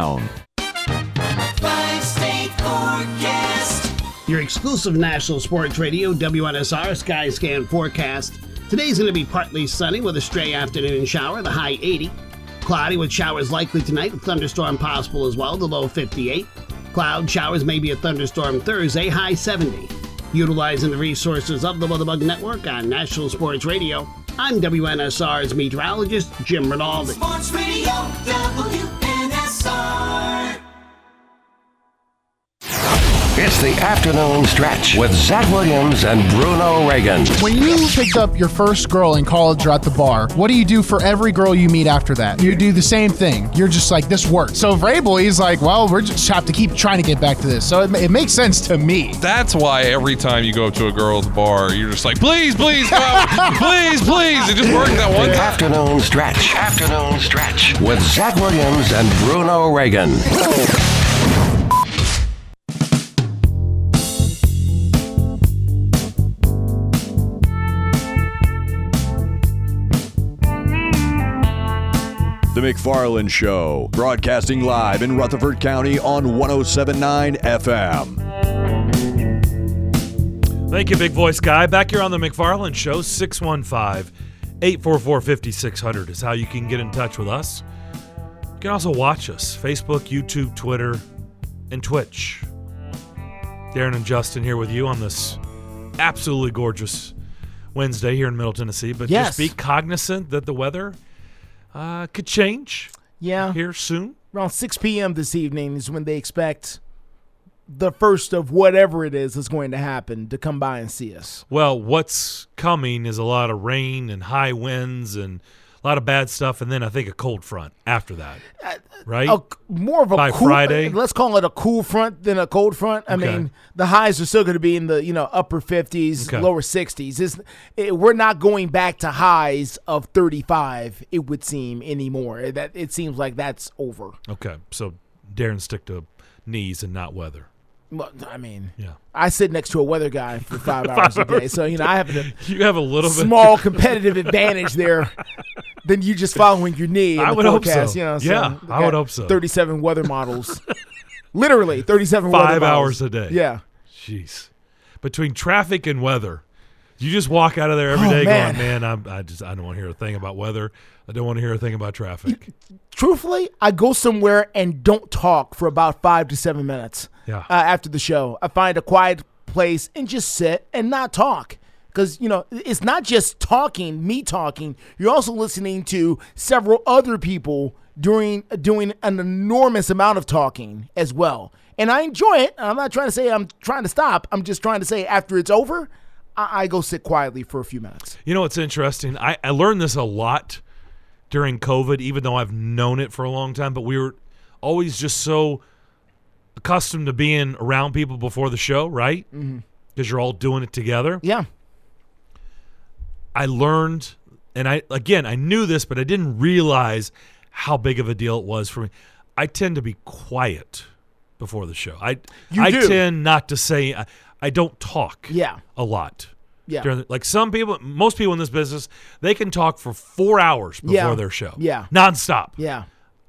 State Your exclusive national sports radio, WNSR Sky Scan forecast. Today's going to be partly sunny with a stray afternoon shower, the high 80. Cloudy with showers likely tonight, a thunderstorm possible as well, the low 58. Cloud showers, maybe a thunderstorm Thursday, high 70. Utilizing the resources of the Weatherbug Network on National Sports Radio, I'm WNSR's meteorologist, Jim Rinaldi. Sports Radio WNSR. Star. It's the afternoon stretch with Zach Williams and Bruno Reagan. When you picked up your first girl in college or at the bar, what do you do for every girl you meet after that? You do the same thing. You're just like, this works. So Vrabel, he's like, well, we just have to keep trying to get back to this. So it, it makes sense to me. That's why every time you go up to a girl at the bar, you're just like, please, please, come, (laughs) please, please. It just worked that one time. afternoon stretch. Afternoon stretch with Zach Williams and Bruno Reagan. The McFarland Show, broadcasting live in Rutherford County on 1079 FM. Thank you, big voice guy. Back here on the McFarland Show, 615 844 5600 is how you can get in touch with us. You can also watch us Facebook, YouTube, Twitter, and Twitch. Darren and Justin here with you on this absolutely gorgeous Wednesday here in Middle Tennessee. But Yes. just be cognizant that the weather uh, could change Yeah. here soon. Around 6 p.m. this evening is when they expect the first of whatever it is that's going to happen to come by and see us. Well, what's coming is a lot of rain and high winds and a lot of bad stuff, and then I think a cold front after that. Uh, right? A, more of a By cool, Friday? Let's call it a cool front than a cold front. I Okay. mean, the highs are still going to be in the you know upper 50s, Okay. lower 60s. It, we're not going back to highs of 35. It would seem anymore. That it seems like that's over. Okay, so Darren stick to knees and not weather. Well, I mean, Yeah. I sit next to a weather guy for (laughs) five hours a day, so you know I have a (laughs) You have a little bit- small (laughs) competitive advantage there than you just following your knee. I the would hope so. You know, Yeah, I would hope so. Thirty-seven weather models, literally thirty-seven. weather Five models. hours a day. Yeah. Jeez. Between traffic and weather, you just walk out of there every Oh, day man. going, man, I'm, I just I don't want to hear a thing about weather. I don't want to hear a thing about traffic. (laughs) Truthfully, I go somewhere and don't talk for about five to seven minutes. Yeah. Uh, after the show, I find a quiet place and just sit and not talk. Because you know, it's not just talking, me talking. You're also listening to several other people doing doing an enormous amount of talking as well. And I enjoy it. I'm not trying to say I'm trying to stop. I'm just trying to say after it's over, I, I go sit quietly for a few minutes. You know what's interesting? I, I learned this a lot during COVID, even though I've known it for a long time, but we were always just so accustomed to being around people before the show, right? Because Mhm. you're all doing it together. Yeah. I learned, and I again I knew this, but I didn't realize how big of a deal it was for me. I tend to be quiet before the show. I You I do. tend not to say. I, I don't talk. Yeah. a lot. Yeah. During the- like some people, most people in this business, they can talk for four hours before Yeah. their show. Yeah. nonstop. Yeah.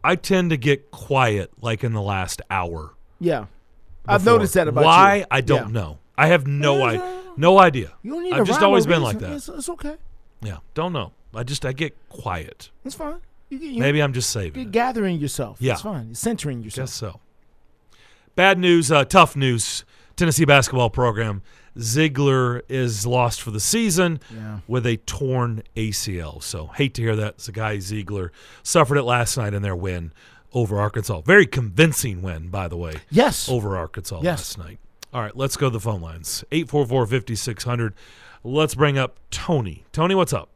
I tend to get quiet like in the last hour. Yeah. I've noticed that about Why you. I don't Yeah. know. I have no I no idea. You don't need I've just always been reason. like that. It's, it's okay. Yeah, don't know. I just I get quiet. It's fine. You, you, Maybe I'm just saving. You're gathering yourself. Yeah. It's fine. You're centering yourself. Guess so. Bad news, uh, tough news. Tennessee basketball program. Zeigler is lost for the season Yeah. with a torn ACL. So hate to hear that. It's a guy Zeigler suffered it last night in their win over Arkansas. Very convincing win, by the way. Yes. Over Arkansas Yes. last night. All right, let's go to the phone lines. 844-5600. Let's bring up Tony. Tony, what's up?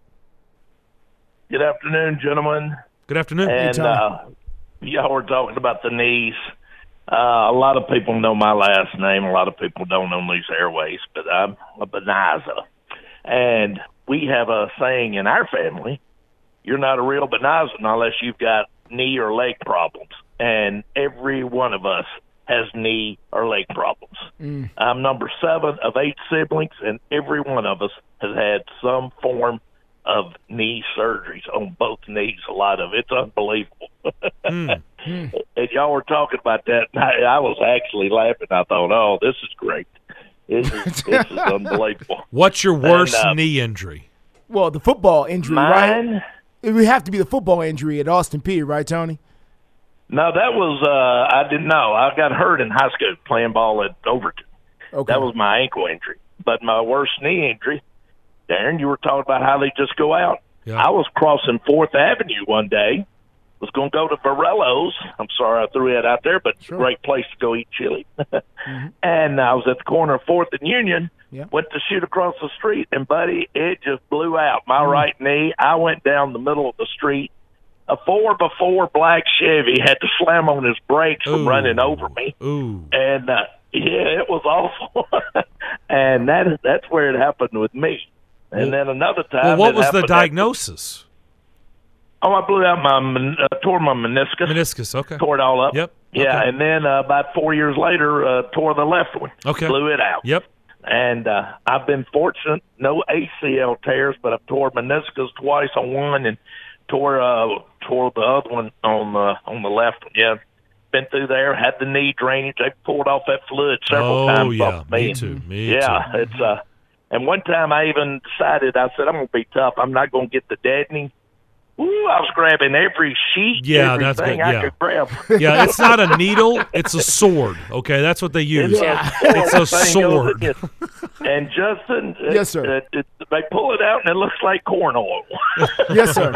Good afternoon, gentlemen. Good afternoon. And uh, y'all were talking about the knees. Uh, a lot of people know my last name. A lot of people don't on these airways, but I'm a Benaza. And we have a saying in our family, you're not a real Benaza unless you've got knee or leg problems. And every one of us has knee or leg problems. Mm. I'm number seven of eight siblings, and every one of us has had some form of knee surgeries on both knees. A lot of it's unbelievable. Mm. (laughs) and y'all were talking about that. And I, I was actually laughing. I thought, oh, this is great. This is, this is unbelievable. (laughs) What's your worst And, uh, knee injury? Well, the football injury, Mine? right? It would have to be the football injury at Austin Peay, right, Tony? No, that was uh I didn't know. I got hurt in high school playing ball at Overton. Okay. That was my ankle injury. But my worst knee injury, Darren, you were talking about how they just go out. I was crossing Fourth Avenue one day. Was going to go to Varallo's. I'm sorry I threw that out there, but it's a great place to go eat chili. (laughs) And I was at the corner of Fourth and Union. Yeah. Went to shoot across the street, and buddy, it just blew out my right knee. I went down the middle of the street. A four before black Chevy had to slam on his brakes from running over me. Ooh. And uh, (laughs) yeah, it was awful. (laughs) and that that's where it happened with me. And then another time. Well, what was the diagnosis? Oh, I blew out my uh, tore my meniscus. Meniscus, okay. Tore it all up. Yep. Yeah, Okay. and then uh, about four years later, uh, tore the left one. Okay. Blew it out. Yep. And uh, I've been fortunate, no ACL tears, but I've tore meniscus twice on one and tore uh, tore the other one on the on the left one. Yeah, been through there. Had the knee drainage. They pulled off that fluid several Oh, times. Oh yeah. Me me. too. Me yeah, too. it's uh. And one time I even decided I said I'm gonna be tough. I'm not gonna get the deadening. Ooh, I was grabbing every sheet, Yeah, that's everything good. I Yeah. could grab. (laughs) Yeah, it's not a needle; it's a sword. Okay, that's what they use. Yeah. It's a sword. And Justin, Yes, sir. It, it, they pull it out and it looks like corn oil. (laughs) yes, sir.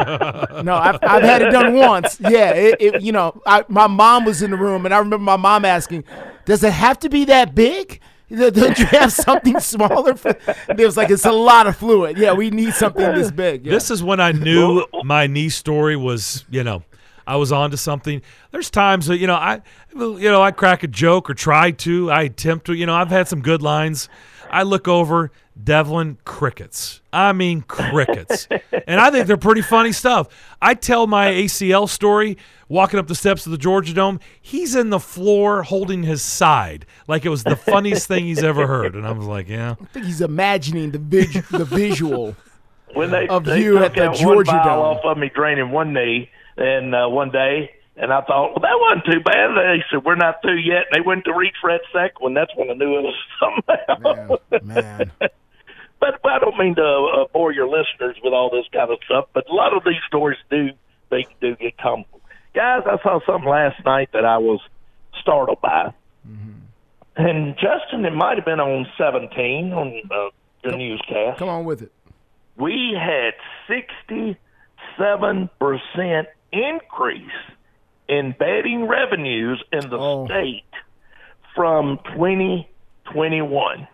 No, I've, I've had it done (laughs) once. Yeah, it, it, you know, I, my mom was in the room, and I remember my mom asking, Does it have to be that big? Don't you have something smaller? For, it was like it's a lot of fluid. Yeah, we need something this big. Yeah. This is when I knew my knee story was, you know, I was onto something. There's times that you know I, you know, I crack a joke or try to. I attempt to. You know, I've had some good lines. I look over Devlin crickets. I mean crickets, and I think they're pretty funny stuff. I tell my ACL story walking up the steps of the Georgia Dome. He's in the floor holding his side like it was the funniest thing he's ever heard, and I was like, yeah. I think he's imagining the vis- the visual when they, of they you at the Georgia one Dome. off of me draining one knee and uh, one day and I thought, well, that wasn't too bad. They said, we're not through yet. And they went to reach for that second one. That's when I knew it was (laughs) something else. Man. But, but I don't mean to uh, bore your listeners with all this kind of stuff, but a lot of these stories do, they do get comical. Guys, I saw something last night that I was startled by. And Justin, it might have been on 17 on uh, the newscast Come on with it. we had 67% increase in betting revenues in the Oh. state from 2021.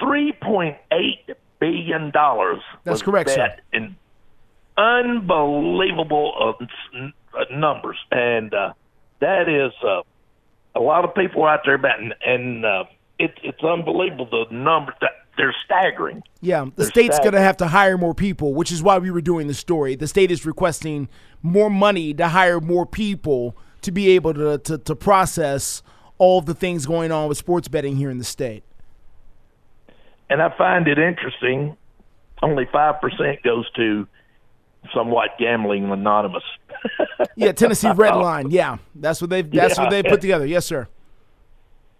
$3.8 billion That's correct, sir. bet in unbelievable uh, uh, numbers. And uh, that is uh, a lot of people out there betting. And uh, it, it's unbelievable, the numbers. That, they're staggering. Yeah, the They're state's going to have to hire more people, which is why we were doing the story. The state is requesting more money to hire more people to be able to, to, to process all the things going on with sports betting here in the state. And I find it interesting. Only five percent goes to somewhat gambling anonymous. (laughs) Yeah, Tennessee Red (laughs) Line. Yeah, that's what they that's what they Yeah. put together. Yes, sir.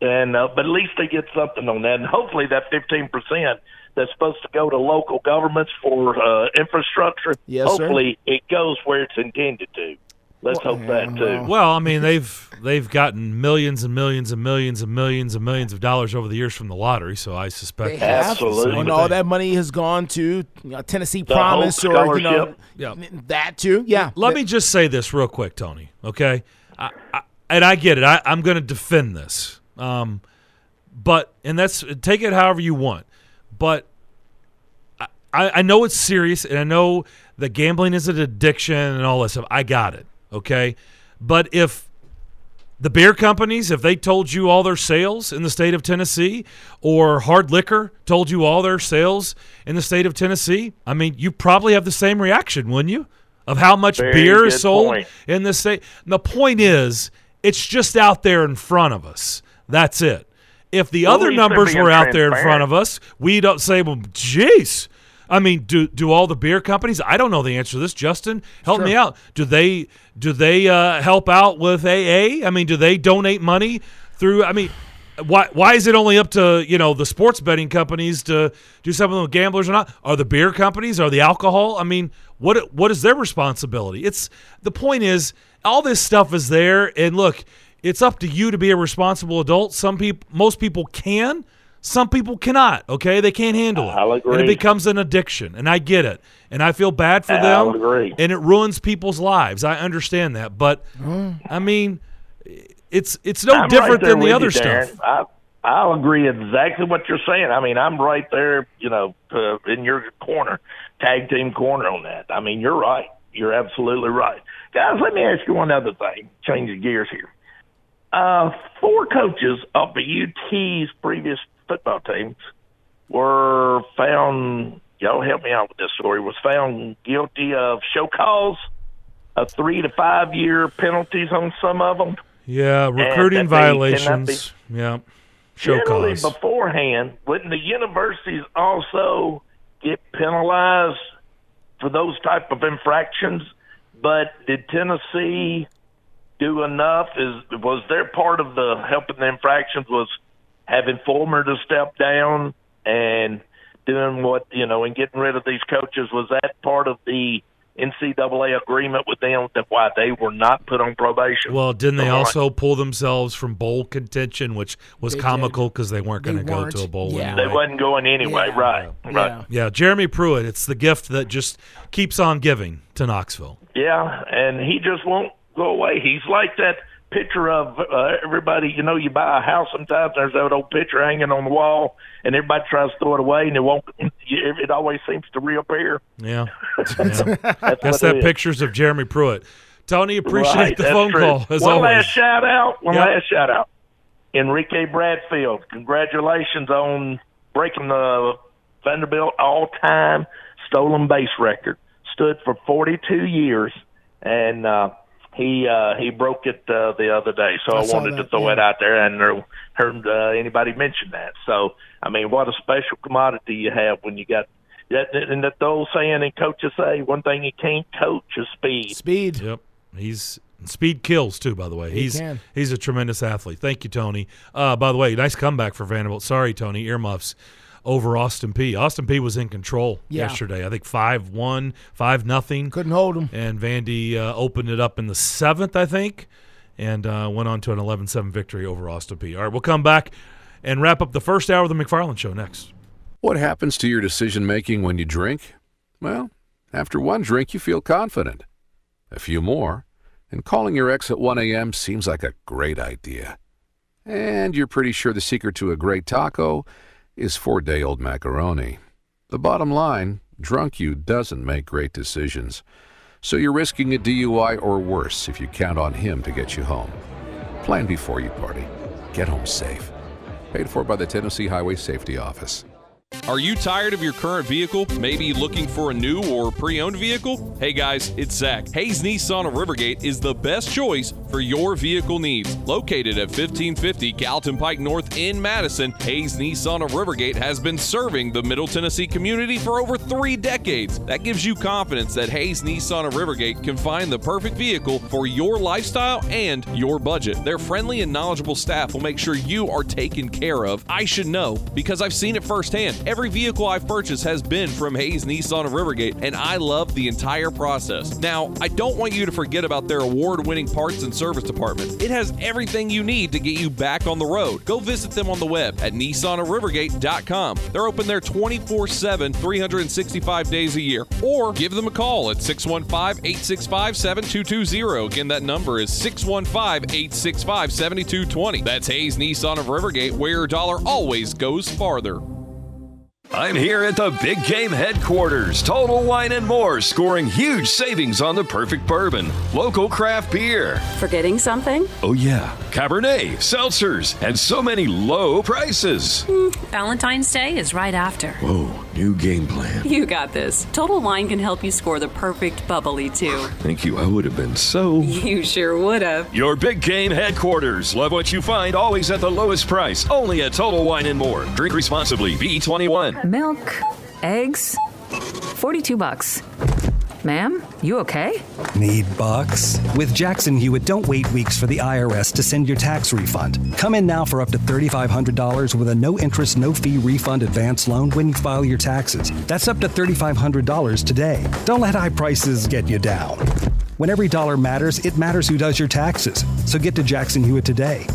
and uh, but at least they get something on that, and hopefully that fifteen percent that's supposed to go to local governments for uh, infrastructure. Yes, sir. hopefully it goes where it's intended to. Let's hope that too. Well, I mean, they've they've gotten millions and millions and millions and millions and millions of dollars over the years from the lottery, so I suspect They that's have, the same and all that money has gone to you know, Tennessee The Promise or you know Scholarship. Yeah. that too. Yeah. Let me just say this real quick, Tony. Okay, I, I, and I get it. I, I'm going to defend this, um, but and that's take it however you want. But I, I know it's serious, and I know that gambling is an addiction and all that stuff. I got it. Okay, but if the beer companies, if they told you all their sales in the state of Tennessee, or hard liquor told you all their sales in the state of Tennessee, I mean, you probably have the same reaction, wouldn't you? Of how much Very beer is sold point. in this state. And the point is, it's just out there in front of us. That's it. If the Well, other numbers were out there in front of us, we don't say, well, jeez. I mean, do do all the beer companies? I don't know the answer to this. Justin, help me out. Do they do they uh, help out with AA? I mean, do they donate money through? I mean, why why is it only up to you know the sports betting companies to do something with gamblers or not? Are the beer companies? Are the alcohol? I mean, what what is their responsibility? It's the point is all this stuff is there, and look, it's up to you to be a responsible adult. Some people, most people can. Some people cannot. Okay, they can't handle it, I'll agree. and it becomes an addiction. And I get it, and I feel bad for I'll them, agree. and it ruins people's lives. I understand that, but I mean, it's it's no I'm different there than the other you, stuff. I, I'll agree exactly what you're saying. I mean, I'm right there, you know, uh, in your corner, tag team corner on that. I mean, you're right. You're absolutely right. Guys, let me ask you one other thing. Change of gears here. Uh, four coaches of the UT's previous football teams were found. Y'all help me out with this story. Was found guilty of show cause, a three to five year penalties on some of them. Yeah, recruiting that they cannot violations. Yeah, show Generally, cause. beforehand, wouldn't the universities also get penalized for those type of infractions? But did Tennessee do enough? Is was their part of the helping the infractions was having Fulmer to step down and doing what you know and getting rid of these coaches? Was that part of the NCAA agreement with them that why they were not put on probation? Well, didn't they All right. also pull themselves from bowl contention, which was They comical because they weren't going to go to a bowl They anyway. wasn't going anyway, right? Right. Yeah, Jeremy Pruitt. It's the gift that just keeps on giving to Knoxville. Yeah, and he just won't go away. He's like that picture of uh, everybody. You know, you buy a house sometimes. There's that old picture hanging on the wall, and everybody tries to throw it away, and it won't. It always seems to reappear. Yeah. (laughs) That's Guess that pictures of Jeremy Pruitt. Tony, appreciate Right, the phone true. call as one always. last shout out. One Yep. last shout out. Enrique Bradfield, congratulations on breaking the Vanderbilt all-time stolen base record. Stood for 42 years, and uh, he uh, he broke it uh, the other day. So I I, saw wanted to throw yeah. it out there, and never heard uh, anybody mention that. So I mean, what a special commodity you have when you got. That, and that the old saying and coaches say, one thing you can't coach is speed. Speed. Yep. He's speed kills too. By the way, He he's can. he's a tremendous athlete. Thank you, Tony. Uh, by the way, nice comeback for Vanderbilt. Sorry, Tony. Earmuffs over Austin Peay. Austin Peay. was in control Yeah. yesterday. I think five one, five nothing. Couldn't hold him. And Vandy uh, opened it up in the seventh, I think, and uh, went on to an 11-7 victory over Austin Peay. All right, we'll come back and wrap up the first hour of the McFarland Show next. What happens to your decision making when you drink? Well, after one drink, you feel confident. A few more, and calling your ex at 1 a.m. seems like a great idea. And you're pretty sure the secret to a great taco is four day old macaroni. The bottom line drunk you doesn't make great decisions. So you're risking a DUI or worse if you count on him to get you home. Plan before you party. Get home safe. Paid for by the Tennessee Highway Safety Office. Are you tired of your current vehicle? Maybe looking for a new or pre owned vehicle? Hey guys, it's Zach. Hayes Nissan of Rivergate is the best choice for your vehicle needs. Located at 1550 Gallatin Pike North in Madison, Hayes Nissan of Rivergate has been serving the Middle Tennessee community for over three decades. That gives you confidence that Hayes Nissan of Rivergate can find the perfect vehicle for your lifestyle and your budget. Their friendly and knowledgeable staff will make sure you are taken care of. I should know because I've seen it firsthand. Every vehicle I've purchased has been from Hayes Nissan of Rivergate, and I love the entire process. Now, I don't want you to forget about their award winning parts and service department. It has everything you need to get you back on the road. Go visit them on the web at nissanofrivergate.com. They're open there 24 7, 365 days a year. Or give them a call at 615 865 7220. Again, that number is 615 865 7220. That's Hayes Nissan of Rivergate, where your dollar always goes farther. I'm here at the Big Game headquarters, Total Wine and More, scoring huge savings on the perfect bourbon, local craft beer. Forgetting something? Oh, yeah, Cabernet, seltzers, and so many low prices. Hmm, Valentine's Day is right after. Whoa, new game plan. (laughs) You got this. Total Wine can help you score the perfect bubbly, too. Thank you, I would have been so. You sure would have. Your Big Game headquarters. Love what you find, always at the lowest price. Only at Total Wine and More. Drink responsibly. B21. Milk, eggs, 42 bucks. Ma'am, you okay? Need bucks? With Jackson Hewitt, don't wait weeks for the IRS to send your tax refund. Come in now for up to $3,500 with a no interest, no fee refund advance loan when you file your taxes. That's up to $3,500 today. Don't let high prices get you down. When every dollar matters, it matters who does your taxes. So get to Jackson Hewitt today.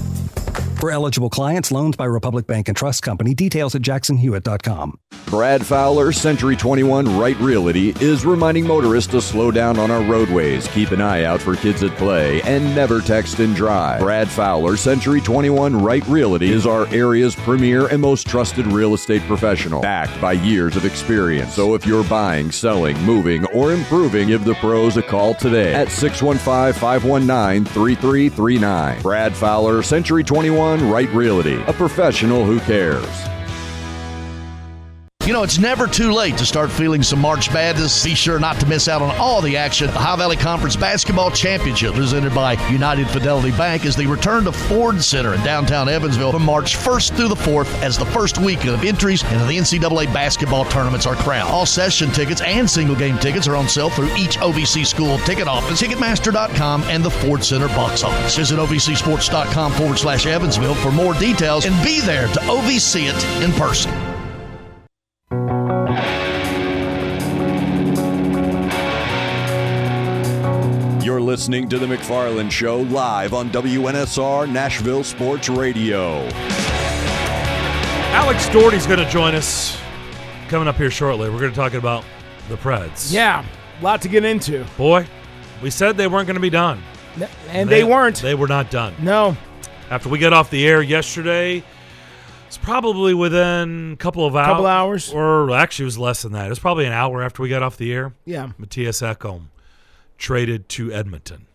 For eligible clients, loans by Republic Bank and Trust Company. Details at jacksonhewitt.com. Brad Fowler, Century 21 Right Realty, is reminding motorists to slow down on our roadways, keep an eye out for kids at play, and never text and drive. Brad Fowler, Century 21 Right Realty, is our area's premier and most trusted real estate professional, backed by years of experience. So if you're buying, selling, moving, or improving, give the pros a call today at 615 519 3339. Brad Fowler, Century 21 Right Realty, a professional who cares. You know, it's never too late to start feeling some March Madness. Be sure not to miss out on all the action. The Ohio Valley Conference Basketball Championship, presented by United Fidelity Bank, is the return to Ford Center in downtown Evansville from March 1st through the 4th as the first weekend of entries into the NCAA basketball tournaments are crowned. All session tickets and single game tickets are on sale through each OVC school ticket office, Ticketmaster.com, and the Ford Center box office. Visit OVCSports.com forward slash Evansville for more details and be there to OVC it in person. You're listening to The McFarland Show live on WNSR Nashville Sports Radio. Alex Daugherty's going to join us coming up here shortly. We're going to talk about the Preds. Yeah, a lot to get into. Boy, we said they weren't going to be done. And they weren't. They were not done. No. After we got off the air yesterday, it's probably within a couple of hours. Couple hours. Or actually, it was less than that. It was probably an hour after we got off the air. Yeah. Mattias Ekholm traded to Edmonton.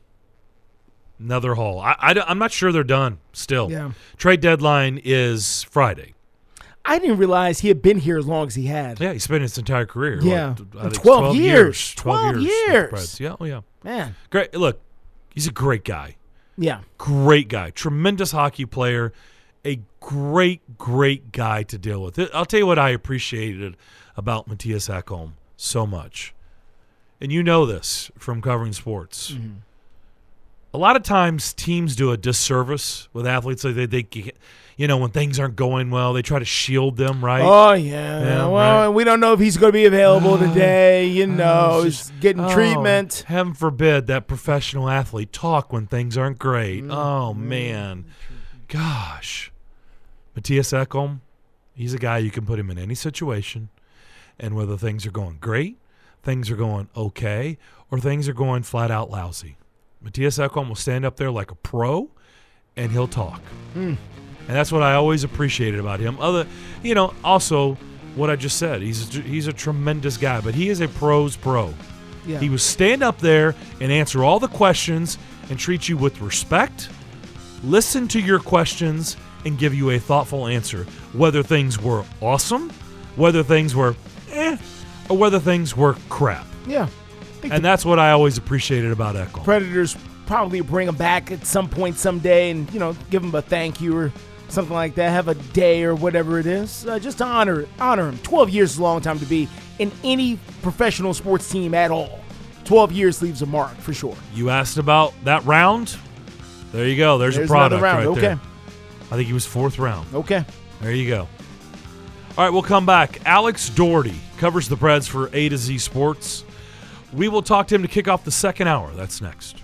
Another haul. I, I, am not sure they're done still. Yeah. Trade deadline is Friday. I didn't realize he had been here as long as he had. Yeah, he spent his entire career. Yeah. Like, I think 12 years. 12, 12 years. years. Yeah, oh yeah. Man. Great. Look, he's a great guy. Yeah. Great guy. Tremendous hockey player. A great, great guy to deal with. I'll tell you what I appreciated about Mattias Ekholm so much. And you know this from covering sports. Mm-hmm. A lot of times teams do a disservice with athletes. Like they, they, you know, when things aren't going well, they try to shield them, right? Oh yeah. Yeah, well, right. we don't know if he's going to be available today. You know, he's getting Oh, treatment. Heaven forbid that professional athlete talk when things aren't great. Mm-hmm. Oh man, gosh, Mattias Ekholm, he's a guy you can put him in any situation, and whether things are going great, things are going okay, or things are going flat out lousy, Mattias Ekholm will stand up there like a pro, and he'll talk. Hmm. And that's what I always appreciated about him. Other, you know, also what I just said. He's a, he's a tremendous guy, but he is a pros pro. Yeah. He would stand up there and answer all the questions and treat you with respect, listen to your questions, and give you a thoughtful answer. Whether things were awesome, whether things were eh, or whether things were crap. Yeah. And that's what I always appreciated about Echo. Predators probably bring him back at some point someday and, you know, give him a thank you or something like that. Have a day or whatever it is, uh, just to honor honor him. 12 years is a long time to be in any professional sports team at all. 12 years leaves a mark for sure. You asked about that round. There you go. There's, There's a product round. right Okay. there. I think he was fourth round. Okay. There you go. All right, we'll come back. Alex Daugherty covers the Preds for A to Z Sports. We will talk to him to kick off the second hour. That's next.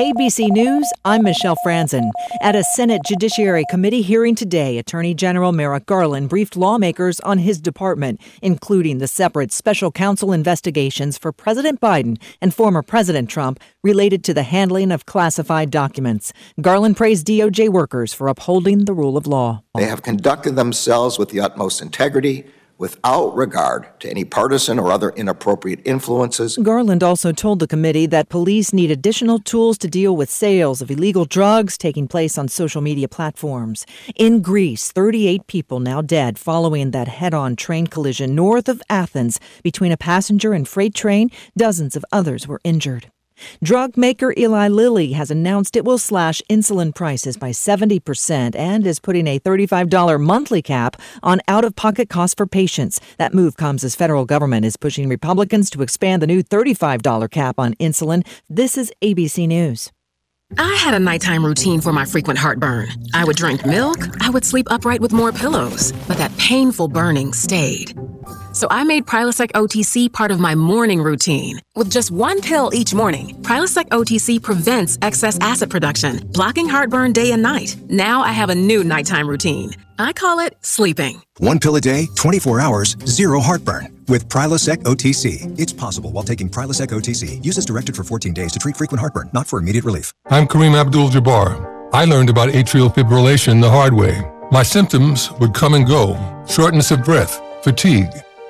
ABC News, I'm Michelle Franzen. At a Senate Judiciary Committee hearing today, Attorney General Merrick Garland briefed lawmakers on his department, including the separate special counsel investigations for President Biden and former President Trump related to the handling of classified documents. Garland praised DOJ workers for upholding the rule of law. They have conducted themselves with the utmost integrity, without regard to any partisan or other inappropriate influences. Garland also told the committee that police need additional tools to deal with sales of illegal drugs taking place on social media platforms. In Greece, 38 people now dead following that head on train collision north of Athens between a passenger and freight train. Dozens of others were injured. Drug maker Eli Lilly has announced it will slash insulin prices by 70% and is putting a $35 monthly cap on out of pocket costs for patients. That move comes as federal government is pushing Republicans to expand the new $35 cap on insulin. This is ABC News. I had a nighttime routine for my frequent heartburn. I would drink milk, I would sleep upright with more pillows, but that painful burning stayed. So I made Prilosec OTC part of my morning routine. With just one pill each morning, Prilosec OTC prevents excess acid production, blocking heartburn day and night. Now I have a new nighttime routine. I call it sleeping. One pill a day, 24 hours, zero heartburn. With Prilosec OTC. It's possible while taking Prilosec OTC. Use as directed for 14 days to treat frequent heartburn, not for immediate relief. I'm Kareem Abdul Jabbar. I learned about atrial fibrillation the hard way. My symptoms would come and go shortness of breath, fatigue.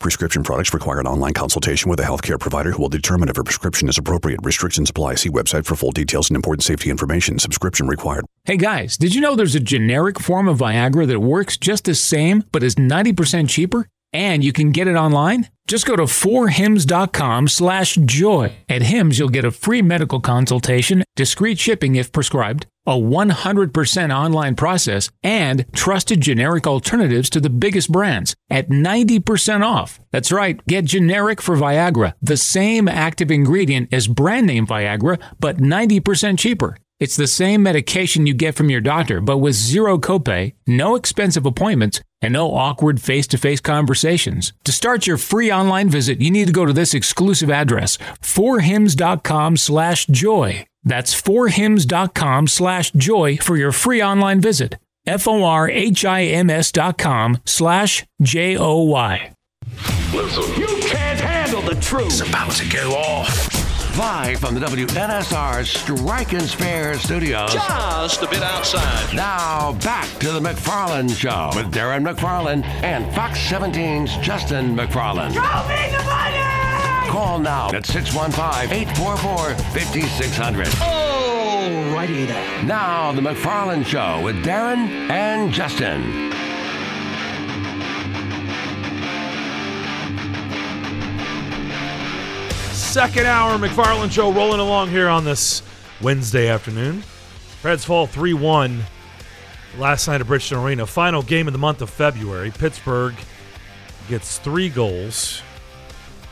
Prescription products require an online consultation with a healthcare provider who will determine if a prescription is appropriate. Restrictions apply. See website for full details and important safety information. Subscription required. Hey guys, did you know there's a generic form of Viagra that works just the same but is 90% cheaper? And you can get it online? Just go to 4hims.com slash joy. At Hims, you'll get a free medical consultation, discreet shipping if prescribed, a 100% online process, and trusted generic alternatives to the biggest brands at 90% off. That's right, get generic for Viagra, the same active ingredient as brand name Viagra, but 90% cheaper. It's the same medication you get from your doctor, but with zero copay, no expensive appointments, and no awkward face to face conversations. To start your free online visit, you need to go to this exclusive address, forhims.com slash joy. That's forhims.com slash joy for your free online visit. F O R H I M S dot com slash J O Y. Listen, you can't handle the truth. It's about to go off. Live from the WNSR Strike and Spare studios. Just a bit outside. Now back to the McFarland Show with Darren McFarland and Fox 17's Justin McFarland. Show me the money! Call now at 615-844-5600. Oh, righty there. Now the McFarland Show with Darren and Justin. Second hour McFarland show rolling along here on this Wednesday afternoon. Preds fall 3 1 last night at Bridgestone Arena. Final game of the month of February. Pittsburgh gets three goals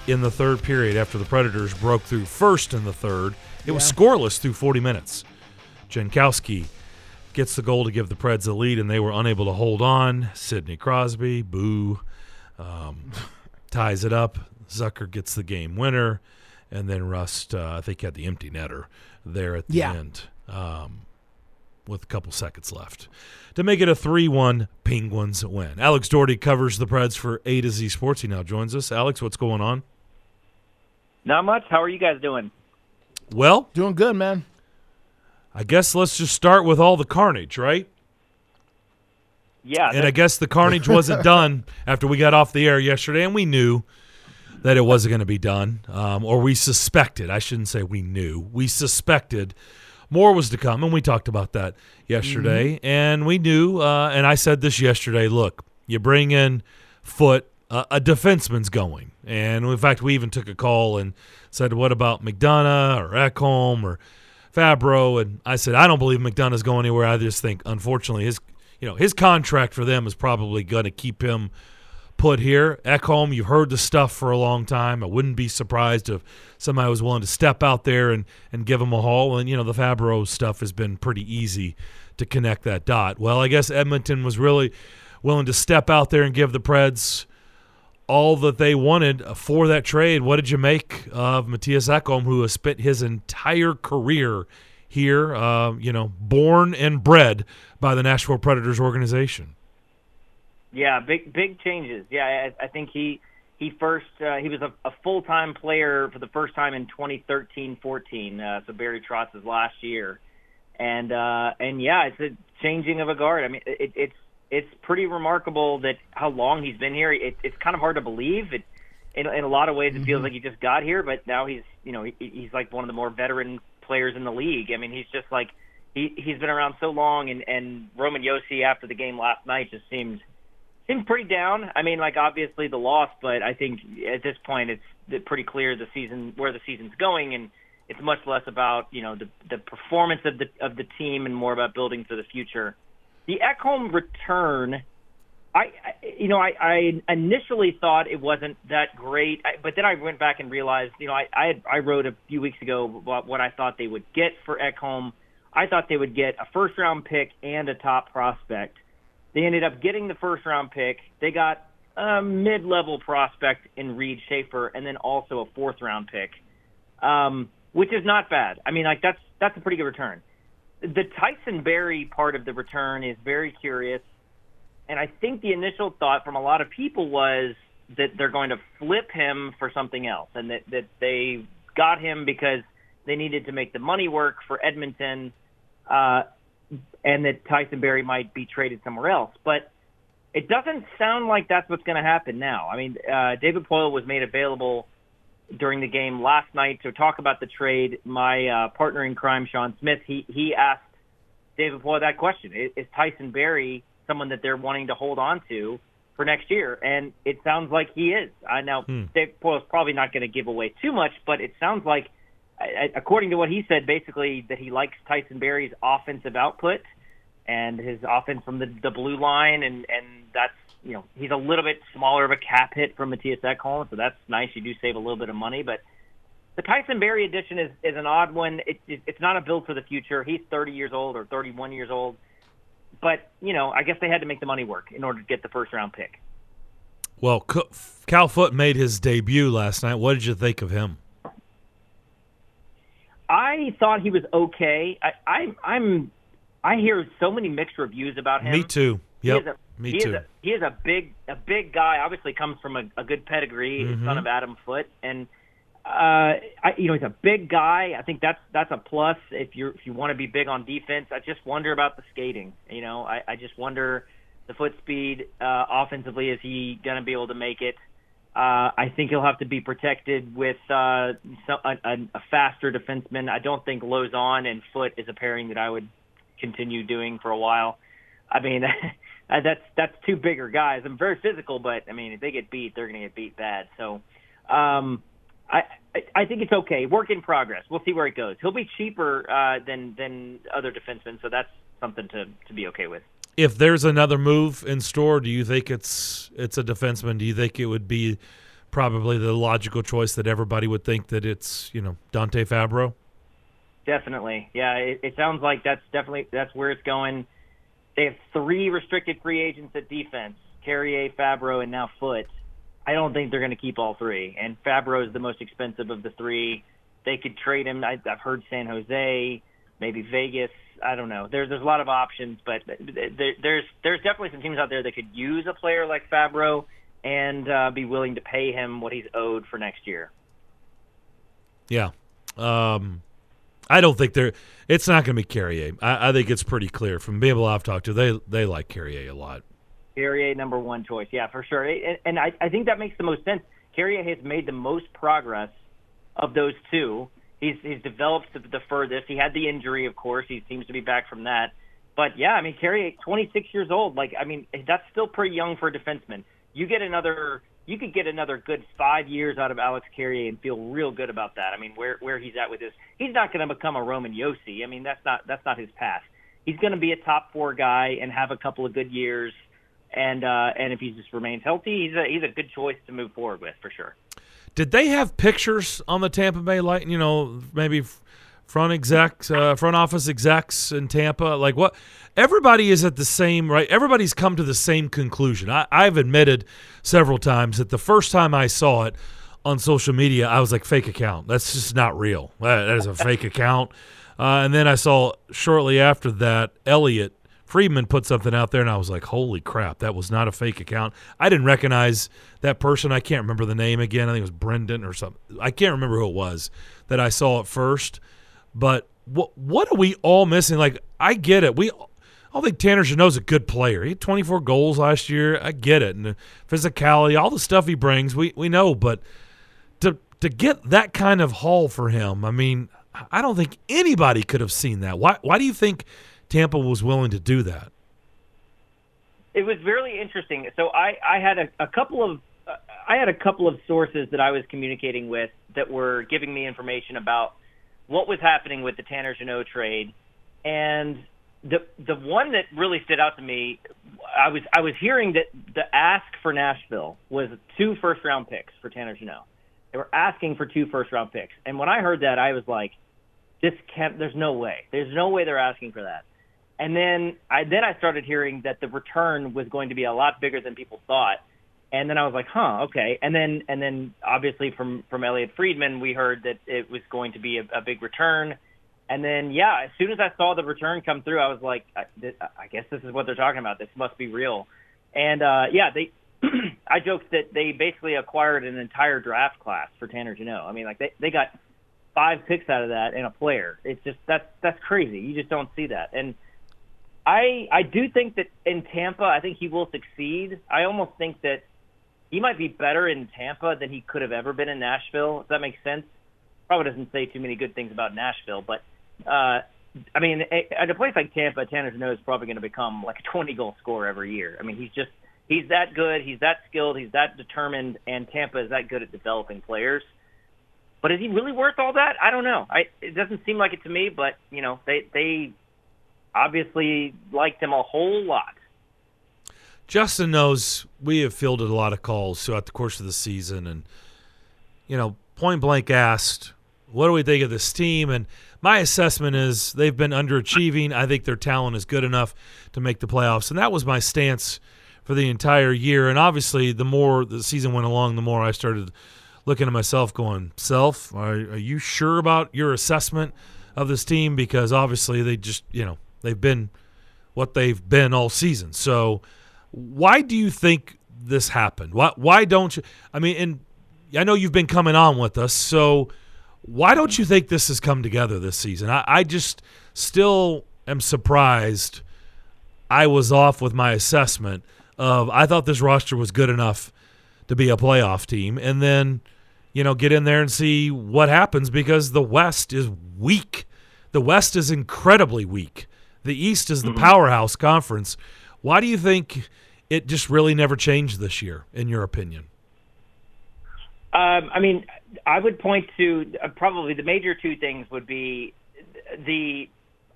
in the third period after the Predators broke through first in the third. It was scoreless through 40 minutes. Jankowski gets the goal to give the Preds the lead, and they were unable to hold on. Sidney Crosby, boo, um, (laughs) ties it up. Zucker gets the game winner, and then Rust, uh, I think, had the empty netter there at the Yeah. end um, with a couple seconds left to make it a 3 1 Penguins win. Alex Daugherty covers the Preds for A to Z Sports. He now joins us. Alex, what's going on? Not much. How are you guys doing? Well, doing good, man. I guess let's just start with all the carnage, right? Yeah. And I guess the carnage (laughs) wasn't done after we got off the air yesterday, and we knew that it wasn't going to be done, um, or we suspected. I shouldn't say we knew. We suspected more was to come, and we talked about that yesterday. And we knew, uh, and I said this yesterday. Look, you bring in Foote, uh, a defenseman's going, and in fact, we even took a call and said, "What about McDonagh or Ekholm or Fabbro?" And I said, "I don't believe McDonagh's going anywhere. I just think, unfortunately, his you know his contract for them is probably going to keep him." Put here. Ekholm, you've heard the stuff for a long time. I wouldn't be surprised if somebody was willing to step out there and, and give him a haul. And, you know, the Fabbro stuff has been pretty easy to connect that dot. Well, I guess Edmonton was really willing to step out there and give the Preds all that they wanted for that trade. What did you make of Mattias Ekholm, who has spent his entire career here, uh, you know, born and bred by the Nashville Predators organization? Yeah, big big changes. Yeah, I, I think he he first uh, he was a, a full time player for the first time in 2013-14. Uh, so Barry Trotz's last year, and uh, and yeah, it's a changing of a guard. I mean, it, it's it's pretty remarkable that how long he's been here. It, it's kind of hard to believe. It in, in a lot of ways, it feels like he just got here, but now he's you know he, he's like one of the more veteran players in the league. I mean, he's just like he he's been around so long, and and Roman Josi after the game last night just seemed seemed pretty down. I mean, like obviously the loss, but I think at this point it's pretty clear the season where the season's going, and it's much less about you know the the performance of the of the team and more about building for the future. The Ekholm return, I, you know I, I initially thought it wasn't that great, but then I went back and realized you know I I, had, I wrote a few weeks ago about what I thought they would get for Ekholm. I thought they would get a first round pick and a top prospect. They ended up getting the first round pick. They got a mid level prospect in Reid Schaefer, and then also a fourth round pick, um, which is not bad. I mean, like that's that's a pretty good return. The Tyson Barrie part of the return is very curious, and I think the initial thought from a lot of people was that they're going to flip him for something else, and that that they got him because they needed to make the money work for Edmonton. Uh, and that Tyson Barrie might be traded somewhere else. But it doesn't sound like that's what's going to happen now. I mean, uh, David Poile was made available during the game last night to talk about the trade. My uh, partner in crime, Sean Smith, he he asked David Poile that question: Is, is Tyson Barrie someone that they're wanting to hold on to? for next year, and it sounds like he is. I know Hmm. Dave Poile's probably not going to give away too much, but it sounds like, according to what he said, basically that he likes Tyson Barrie's offensive output and his offense from the the blue line, and and that's you know he's a little bit smaller of a cap hit from Mattias Ekholm, so that's nice. You do save a little bit of money, but the Tyson Barrie addition is, is an odd one. It, it, it's not a build for the future. He's 30 years old or 31 years old. But, you know, I guess they had to make the money work in order to get the first round pick. Well, Cal Foote made his debut last night. What did you think of him? I thought he was okay. I, I, I'm, I hear so many mixed reviews about him. Me too. Yep. a, Me he too. Is a, he is a big, a big guy. Obviously, comes from a, a good pedigree. Mhm. Son of Adam Foote, and uh, I, you know, he's a big guy. I think that's that's a plus if you if you want to be big on defense. I just wonder about the skating. You know, I, I just wonder the foot speed uh, offensively. Is he going to be able to make it? Uh, I think he'll have to be protected with uh, so, a, a, faster defenseman. I don't think Lauzon and Foote is a pairing that I would continue doing for a while. I mean, (laughs) that's that's two bigger guys. I'm very physical, but I mean, if they get beat, they're going to get beat bad. So, um, I I- I think it's okay. Work in progress. We'll see where it goes. He'll be cheaper uh, than than other defensemen, so that's something to to be okay with. If there's another move in store, do you think it's it's a defenseman? Do you think it would be probably the logical choice that everybody would think that it's you know Dante Fabbro? Definitely, yeah. It, it sounds like that's definitely that's where it's going. They have three restricted free agents at defense: Carrier, Fabbro, and now Foote. I don't think they're going to keep all three. And Fabbro is the most expensive of the three. They could trade him. I, I've heard San Jose, maybe Vegas. I don't know. There's there's a lot of options, but there, there's there's definitely some teams out there that could use a player like Fabbro and uh, be willing to pay him what he's owed for next year. Yeah. Um, I don't think they're. It's not going to be Carrier. I, I think it's pretty clear from people I've talked to. They they like Carrier a lot. Carrier number one choice, yeah, for sure. And, and I, I think that makes the most sense. Carrier has made the most progress of those two. He's he's developed the, the furthest. He had the injury, of course. He seems to be back from that. But yeah, I mean, Carrier, 26 years old. Like, I mean, that's still pretty young for a defenseman. You get another, you could get another good five years out of Alex Carrier and feel real good about that. I mean, where where he's at with this, he's not going to become a Roman Josi. I mean, that's not that's not his path. He's going to be a top four guy and have a couple of good years and uh, and if he just remains healthy, he's a he's a good choice to move forward with for sure. Did they have pictures on the Tampa Bay Light? You know, maybe front execs, uh, front office execs in Tampa. Like what? Everybody is at the same right. Everybody's come to the same conclusion. I, I've admitted several times that the first time I saw it on social media, I was like, fake account. That's just not real. That, that is a fake (laughs) account. Uh, and then I saw shortly after that, Elliotte Friedman put something out there, and I was like, holy crap, that was not a fake account. I didn't recognize that person. I can't remember the name again. I think it was Brendan or something. I can't remember who it was that I saw at first. But what what are we all missing? Like, I get it. We I think Tanner Jeannot's a good player. He had 24 goals last year. I get it. And the physicality, all the stuff he brings, we, we know. But to to get that kind of haul for him, I mean, I don't think anybody could have seen that. Why why do you think Tampa was willing to do that? It was really interesting. So I I had a, a couple of uh, I had a couple of sources that I was communicating with that were giving me information about what was happening with the Tanner Jeannot trade, and the the one that really stood out to me, I was I was hearing that the ask for Nashville was two first round picks for Tanner Jeannot. They were asking for two first round picks, and when I heard that, I was like, "This can't. There's no way. There's no way they're asking for that." And then I then I started hearing that the return was going to be a lot bigger than people thought. And then I was like, huh, okay. And then and then obviously from from Elliotte Friedman, we heard that it was going to be a, a big return. And then yeah, as soon as I saw the return come through, I was like, I, th- I guess this is what they're talking about. This must be real. And uh, yeah, they. (clears throat) I joked that they basically acquired an entire draft class for Tanner Jeannot. I mean, like they they got five picks out of that and a player. It's just that's that's crazy. You just don't see that. And I I do think that in Tampa, I think he will succeed. I almost think that he might be better in Tampa than he could have ever been in Nashville. If that makes sense. Probably doesn't say too many good things about Nashville, but uh, I mean, at a place like Tampa, Tanner Jeannot is probably going to become like a 20 goal scorer every year. I mean, he's just he's that good, he's that skilled, he's that determined, and Tampa is that good at developing players. But is he really worth all that? I don't know. I it doesn't seem like it to me, but you know, they they obviously liked him a whole lot. Justin knows we have fielded a lot of calls throughout the course of the season, and you know, point blank asked, "What do we think of this team?" And my assessment is they've been underachieving. I think their talent is good enough to make the playoffs, and that was my stance for the entire year. And obviously, the more the season went along, the more I started looking at myself, going, "Self, are, are you sure about your assessment of this team?" Because obviously, they just you know they've been what they've been all season. So, why do you think this happened? Why why don't you? I mean, and I know you've been coming on with us, so why don't you think this has come together this season? I, I just still am surprised. I was off with my assessment of I thought this roster was good enough to be a playoff team, and then you know get in there and see what happens because the West is weak. The West is incredibly weak. The East is the Mm-hmm. powerhouse conference. Why do you think it just really never changed this year, in your opinion? Um, I mean, I would point to uh, probably the major two things would be the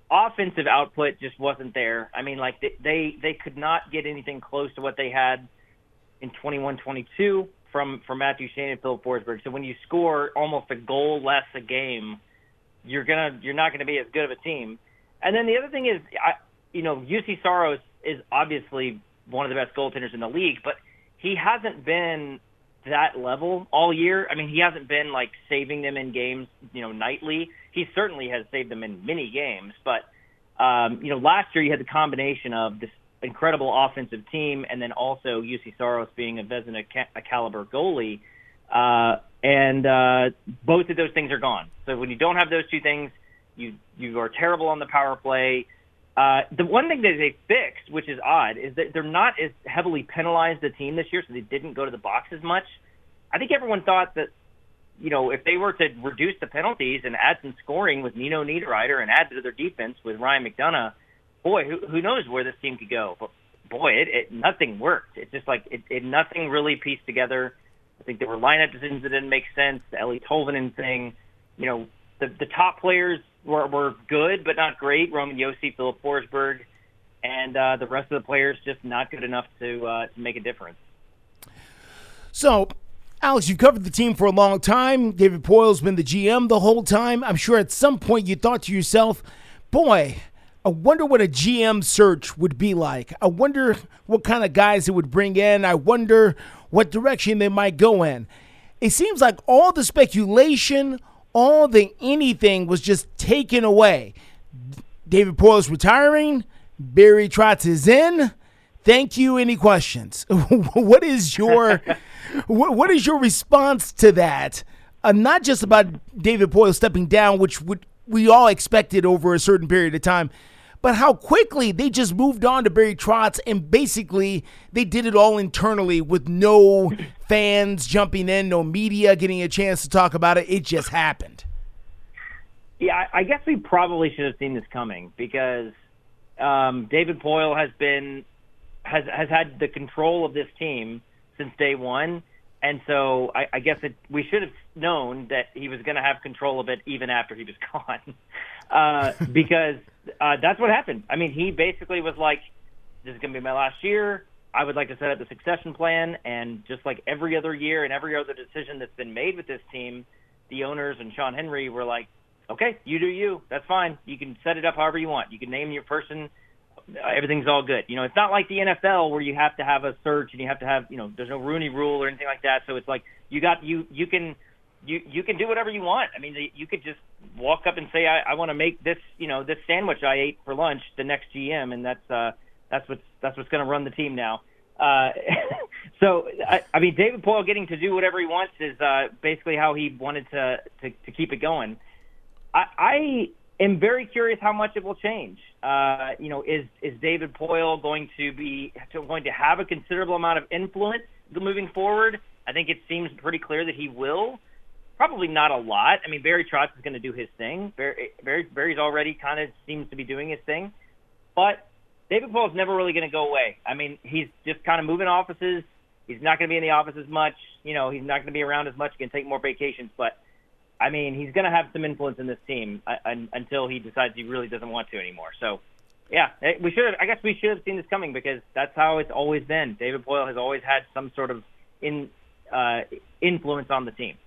offensive output just wasn't there. I mean, like they they, they could not get anything close to what they had in 21-22 from from Matt Duchene and Filip Forsberg. So when you score almost a goal less a game, you're gonna you're not gonna be as good of a team. And then the other thing is, I, you know, Juuse Saros is obviously one of the best goaltenders in the league, but he hasn't been that level all year. I mean, he hasn't been like saving them in games, you know, nightly. He certainly has saved them in many games, but um, you know, last year you had the combination of this incredible offensive team and then also Juuse Saros being a Vezina ca- caliber goalie. Uh, and uh, both of those things are gone. So when you don't have those two things, you you are terrible on the power play. Uh, the one thing that they fixed, which is odd, is that they're not as heavily penalized the team this year, so they didn't go to the box as much. I think everyone thought that, you know, if they were to reduce the penalties and add some scoring with Nino Niederreiter and add to their defense with Ryan McDonagh, boy, who, who knows where this team could go? But boy, it, it nothing worked. It's just like it, it nothing really pieced together. I think there were lineup decisions that didn't make sense. The Eeli Tolvanen thing, you know, the the top players were were good but not great. Roman Josi, Filip Forsberg, and uh, the rest of the players just not good enough to uh, to make a difference. So, Alex, you've covered the team for a long time. David Poile's been the GM the whole time. I'm sure at some point you thought to yourself, boy, I wonder what a GM search would be like. I wonder what kind of guys it would bring in. I wonder what direction they might go in. It seems like all the speculation, all the anything was just taken away. David Poile's retiring. Barry Trotz is in. Thank you. Any questions? (laughs) what is your (laughs) what, what is your response to that? Uh, not just about David Poile stepping down, which would we all expected over a certain period of time, but how quickly they just moved on to Barry Trotz and basically they did it all internally with no fans jumping in, no media getting a chance to talk about it. It just happened. Yeah, I guess we probably should have seen this coming because um, David Poile has been has has had the control of this team since day one, and so I, I guess it, we should have known that he was going to have control of it even after he was (laughs) gone, uh, (laughs) because uh, that's what happened. I mean, he basically was like, "This is going to be my last year. I would like to set up the succession plan," and just like every other year and every other decision that's been made with this team, the owners and Sean Henry were like, "Okay, you do you. That's fine. You can set it up however you want. You can name your person." Everything's all good. You know, it's not like the NFL where you have to have a search and you have to have, you know, there's no Rooney rule or anything like that. So it's like you got you you can you you can do whatever you want. I mean, you could just walk up and say, I, I want to make this, you know, this sandwich I ate for lunch the next GM, and that's uh that's what's that's what's going to run the team now. Uh, (laughs) so I, I mean, David Poile getting to do whatever he wants is uh, basically how he wanted to, to to keep it going. I, I am very curious how much it will change. Uh, you know, is is David Poile going to be going to have a considerable amount of influence moving forward? I think it seems pretty clear that he will. Probably not a lot. I mean, Barry Trotz is going to do his thing. Barry, Barry Barry's already kind of seems to be doing his thing, but David Poile's never really going to go away. I mean, he's just kind of moving offices. He's not going to be in the office as much. You know, he's not going to be around as much. He can take more vacations, but I mean, he's going to have some influence in this team uh, until he decides he really doesn't want to anymore. So, yeah, eh, we should. I guess we should have seen this coming because that's how it's always been. David Poile has always had some sort of in uh, influence on the team.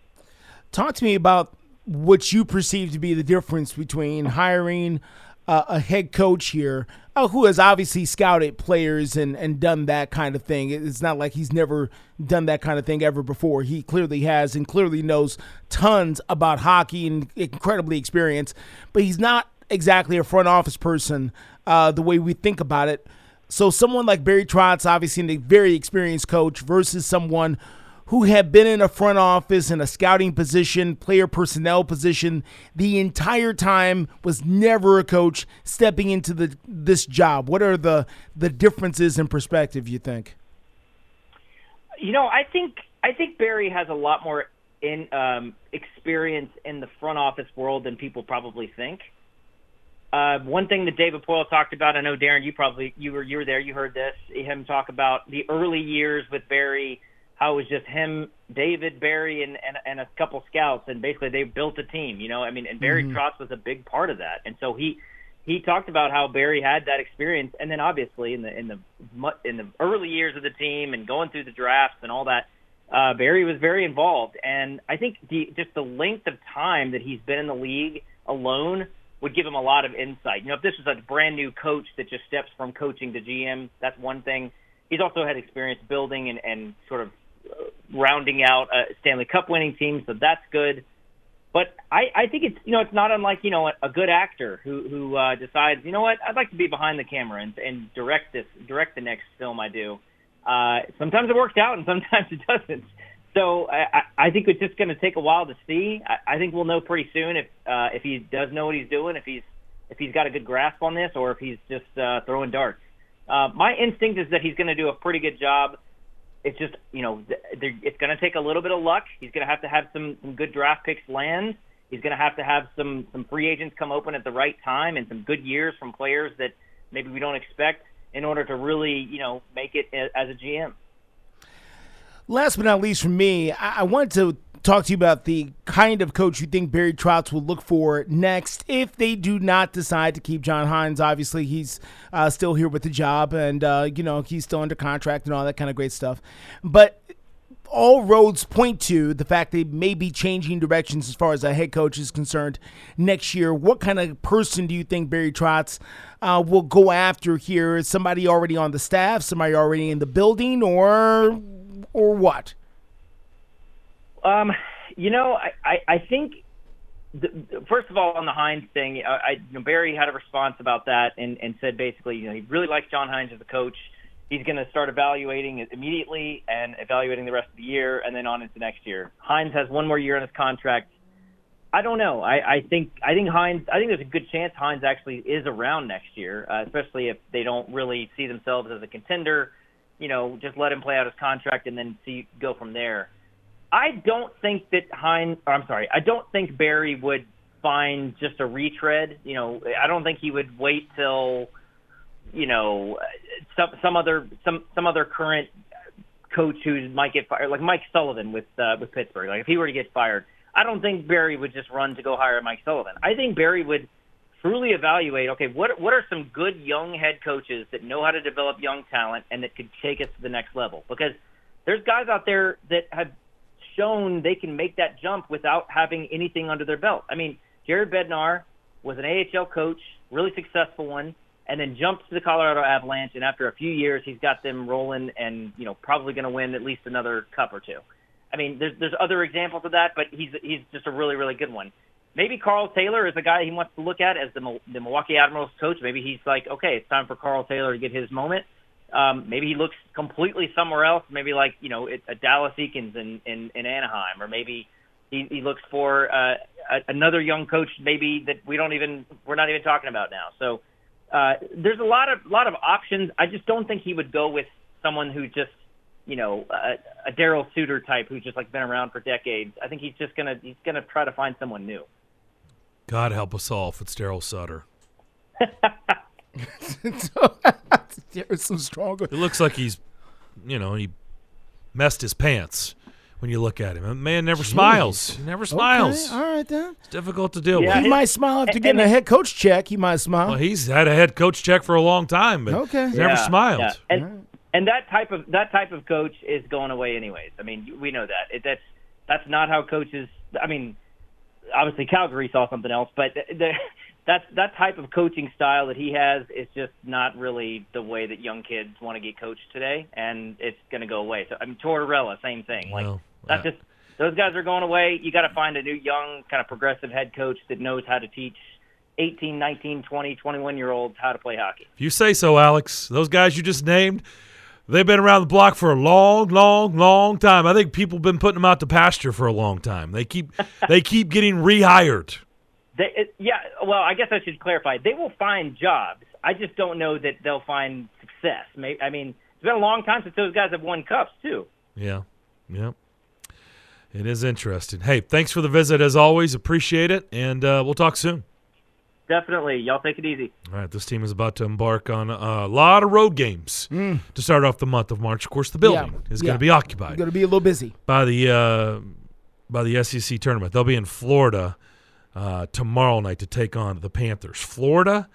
Talk to me about what you perceive to be the difference between hiring uh, a head coach here uh, who has obviously scouted players and, and done that kind of thing. It's not like he's never done that kind of thing ever before. He clearly has and clearly knows tons about hockey and incredibly experienced, but he's not exactly a front office person uh, the way we think about it. So someone like Barry Trotz, obviously a very experienced coach, versus someone who had been in a front office in a scouting position, player personnel position the entire time, was never a coach stepping into the this job. What are the the differences in perspective you think? You know, I think I think Barry has a lot more in um, experience in the front office world than people probably think. Uh, one thing that David Poile talked about, I know Darren, you probably you were you were there, you heard this, him talk about the early years with Barry how it was just him, David, Barry, and, and and a couple scouts, and basically they built a team. You know, I mean, and Barry mm-hmm. Trotz was a big part of that, and so he he talked about how Barry had that experience, and then obviously in the in the in the early years of the team and going through the drafts and all that, uh, Barry was very involved, and I think the just the length of time that he's been in the league alone would give him a lot of insight. You know, if this was a brand new coach that just steps from coaching to GM, that's one thing. He's also had experience building and, and sort of rounding out a Stanley Cup winning team, so that's good. But I, I think it's you know it's not unlike you know a, a good actor who who uh, decides you know what I'd like to be behind the camera and, and direct this direct the next film I do. Uh, sometimes it works out and sometimes (laughs) it doesn't. So I, I think it's just going to take a while to see. I, I think we'll know pretty soon if uh, if he does know what he's doing, if he's if he's got a good grasp on this, or if he's just uh, throwing darts. Uh, my instinct is that he's going to do a pretty good job it's just you know it's going to take a little bit of luck. He's going to have to have some some good draft picks land. He's going to have to have some some free agents come open at the right time and some good years from players that maybe we don't expect in order to really you know make it as a GM. Last but not least, for me, I, I wanted to talk to you about the kind of coach you think Barry Trotz will look for next if they do not decide to keep John Hynes. Obviously, he's uh, still here with the job, and uh, you know he's still under contract and all that kind of great stuff. But all roads point to the fact they may be changing directions as far as a head coach is concerned next year. What kind of person do you think Barry Trotz uh, will go after here? Is somebody already on the staff, somebody already in the building, or or what? Um, you know, I, I, I think the, first of all on the Hynes thing, I, I you know, Barry had a response about that and, and said basically, you know, he really likes John Hynes as a coach. He's going to start evaluating it immediately and evaluating the rest of the year and then on into next year. Hynes has one more year on his contract. I don't know. I, I think I think Hynes. I think there's a good chance Hynes actually is around next year, uh, especially if they don't really see themselves as a contender. You know, just let him play out his contract and then see go from there. I don't think that Hynes. I'm sorry. I don't think Barry would find just a retread. You know, I don't think he would wait till you know some some other some some other current coach who might get fired, like Mike Sullivan with uh, with Pittsburgh. Like if he were to get fired, I don't think Barry would just run to go hire Mike Sullivan. I think Barry would truly evaluate. Okay, what what are some good young head coaches that know how to develop young talent and that could take us to the next level? Because there's guys out there that have shown they can make that jump without having anything under their belt. I mean, Jared Bednar was an AHL coach, really successful one, and then jumped to the Colorado Avalanche. And after a few years, he's got them rolling, and you know probably going to win at least another cup or two. I mean, there's there's other examples of that, but he's he's just a really really good one. Maybe Karl Taylor is a guy he wants to look at as the the Milwaukee Admirals coach. Maybe he's like, okay, it's time for Karl Taylor to get his moment. Um, maybe he looks completely somewhere else. Maybe like you know a Dallas Eakins in, in in Anaheim, or maybe he, he looks for uh, a, another young coach, maybe that we don't even we're not even talking about now. So uh, there's a lot of lot of options. I just don't think he would go with someone who just you know a, a Darryl Sutter type who's just like been around for decades. I think he's just gonna he's gonna try to find someone new. God help us all if it's Darryl Sutter. (laughs) (laughs) so, There's some stronger. It looks like he's, you know, he messed his pants when you look at him. A man never smiles. He never smiles. Okay, all right then. It's difficult to deal he with. might smile after getting a head coach check. He might smile. Well, he's had a head coach check for a long time, but Okay. he's never Yeah, smiled. yeah. And and that type of that type of coach is going away anyways. I mean, we know that. It, that's that's not how coaches. I mean, obviously Calgary saw something else, but the, the, that's that type of coaching style that he has is just not really the way that young kids want to get coached today, and it's going to go away. So I mean, Tortorella, same thing. Like Well, that's just those guys are going away. You got to find a new young kind of progressive head coach that knows how to teach 18, 19, 20, 21 year olds how to play hockey. If you say so, Alex, those guys you just named, they've been around the block for a long, long, long time. I think people have been putting them out to pasture for a long time. They keep (laughs) they keep getting rehired. They, it, yeah, well, I guess I should clarify. They will find jobs. I just don't know that they'll find success. May I mean, it's been a long time since those guys have won cups too. Yeah. yeah. It is interesting. Hey, thanks for the visit as always. Appreciate it. And uh, we'll talk soon. Definitely, y'all take it easy. All right, this team is about to embark on a lot of road games to start off the month of March. Of course, the building Mm. Yeah, is yeah. going to be occupied Going to be a little busy. by the uh, by the SEC tournament. They'll be in Florida uh, tomorrow night to take on the Panthers. Florida,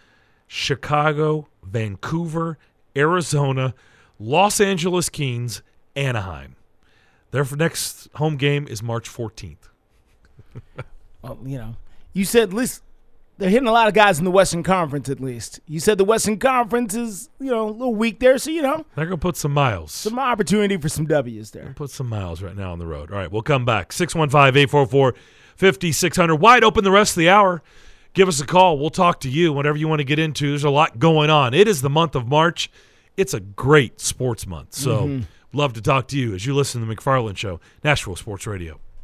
Chicago, Vancouver, Arizona, Los Angeles Kings, Anaheim. Their next home game is March 14th. (laughs) Well, you know, you said least they're hitting a lot of guys in the Western Conference. At least you said the Western Conference is you know a little weak there, so you know They're going to put some miles. some opportunity for some W's there. Put some miles right now on the road. All right, we'll come back. 615 844 5600. Wide open the rest of the hour. Give us a call. We'll talk to you, whatever you want to get into. There's a lot going on. It is the month of March. It's a great sports month. So, Mhm. love to talk to you as you listen to the McFarland Show, Nashville Sports Radio.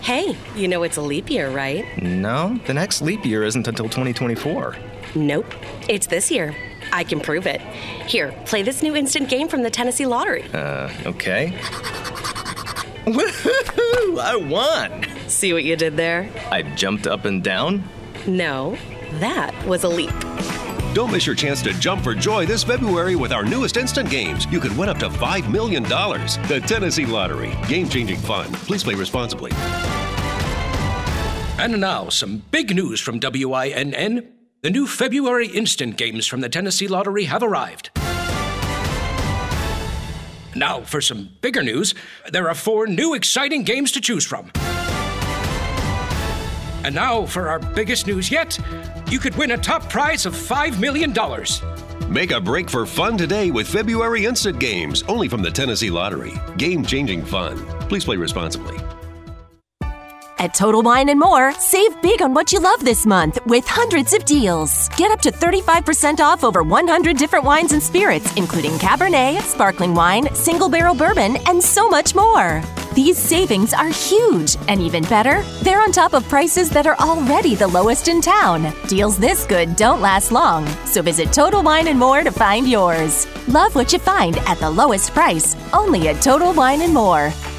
Hey, you know it's a leap year, right? No, the next leap year isn't until 2024. Nope. It's this year. I can prove it. Here, play this new instant game from the Tennessee Lottery. Uh, okay. Woohoo! I won! See what you did there? I jumped up and down. No, that was a leap. Don't miss your chance to jump for joy this February with our newest instant games. You could win up to $5 million. The Tennessee Lottery. Game changing fun. Please play responsibly. And now, some big news from WINN. The new February instant games from the Tennessee Lottery have arrived. Now, for some bigger news, there are four new exciting games to choose from. And now, for our biggest news yet, you could win a top prize of $5 million. Make a break for fun today with February instant games, only from the Tennessee Lottery. Game changing fun. Please play responsibly. At Total Wine and More, save big on what you love this month with hundreds of deals. Get up to 35% off over 100 different wines and spirits, including Cabernet, sparkling wine, single barrel bourbon, and so much more. These savings are huge, and even better, they're on top of prices that are already the lowest in town. Deals this good don't last long, so visit Total Wine and More to find yours. Love what you find at the lowest price, only at Total Wine and More.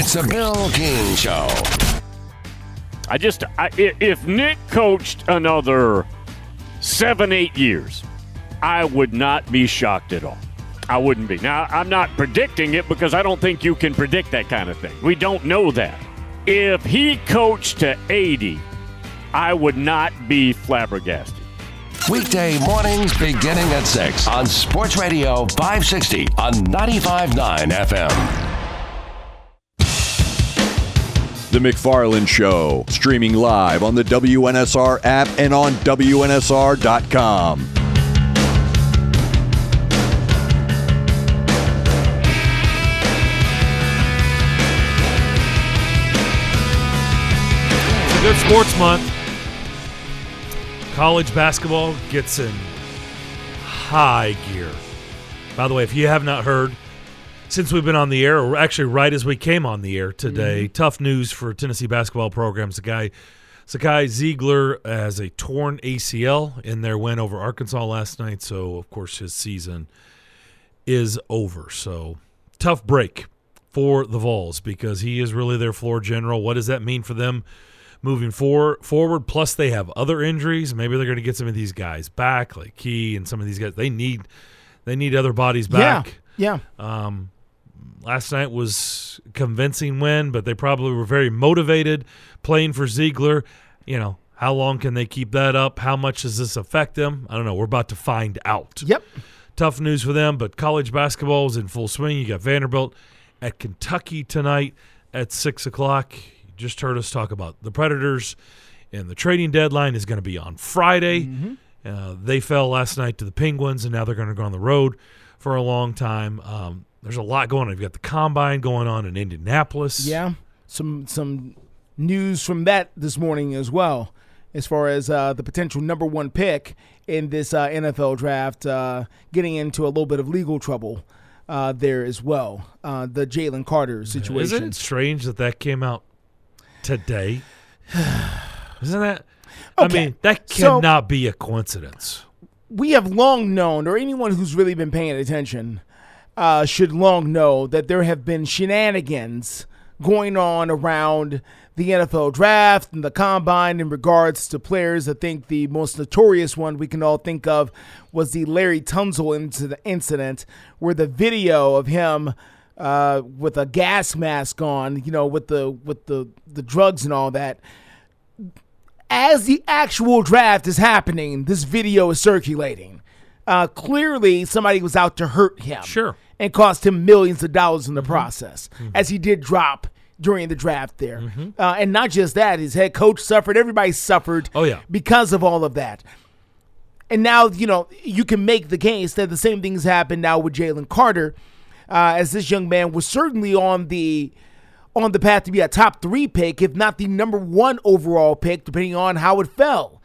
It's a Bill King Show. I just, I, if Nick coached another seven, eight years, I would not be shocked at all. I wouldn't be. Now, I'm not predicting it because I don't think you can predict that kind of thing. We don't know that. If he coached to 80, I would not be flabbergasted. Weekday mornings beginning at 6 on Sports Radio 560 on 95.9 FM. The McFarland Show, streaming live on the WNSR app and on WNSR.com. It's a good sports month. College basketball gets in high gear. By the way, if you have not heard, since we've been on the air, or actually right as we came on the air today, tough news for Tennessee basketball programs. The guy, Zakai Zeigler, has a torn ACL in their win over Arkansas last night. So, of course, his season is over. So, tough break for the Vols because he is really their floor general. What does that mean for them moving for, forward? Plus, they have other injuries. Maybe they're going to get some of these guys back, like Key and some of these guys. They need they need other bodies back. Yeah. Yeah. Um, last night was a convincing win, but they probably were very motivated playing for Zeigler. You know, how long can they keep that up? How much does this affect them? I don't know. We're about to find out. Yep. Tough news for them, but college basketball is in full swing. You got Vanderbilt at Kentucky tonight at six o'clock. You just heard us talk about the Predators, and the trading deadline is going to be on Friday. Uh, they fell last night to the Penguins, and now they're going to go on the road for a long time. Um, there's a lot going on. You've got the combine going on in Indianapolis. Yeah, some some news from that this morning as well, as far as uh, the potential number one pick in this uh, NFL draft, uh, getting into a little bit of legal trouble uh, there as well. Uh, the Jalen Carter situation. Isn't it strange that that came out today? (sighs) Isn't that? I mean, that so- cannot be a coincidence. we have long known, or anyone who's really been paying attention, uh, should long know that there have been shenanigans going on around the NFL draft and the combine in regards to players. I think the most notorious one we can all think of was the Laremy Tunsil incident, where the video of him uh, with a gas mask on, you know, with the with the the drugs and all that as the actual draft is happening, this video is circulating. Uh, clearly, somebody was out to hurt him. Sure. And cost him millions of dollars in the process, as he did drop during the draft there. Uh, and not just that, his head coach suffered. Everybody suffered Oh, yeah. because of all of that. And now, you know, you can make the case that the same things happened now with Jalen Carter, uh, as this young man was certainly on the on the path to be a top three pick, if not the number one overall pick, depending on how it fell.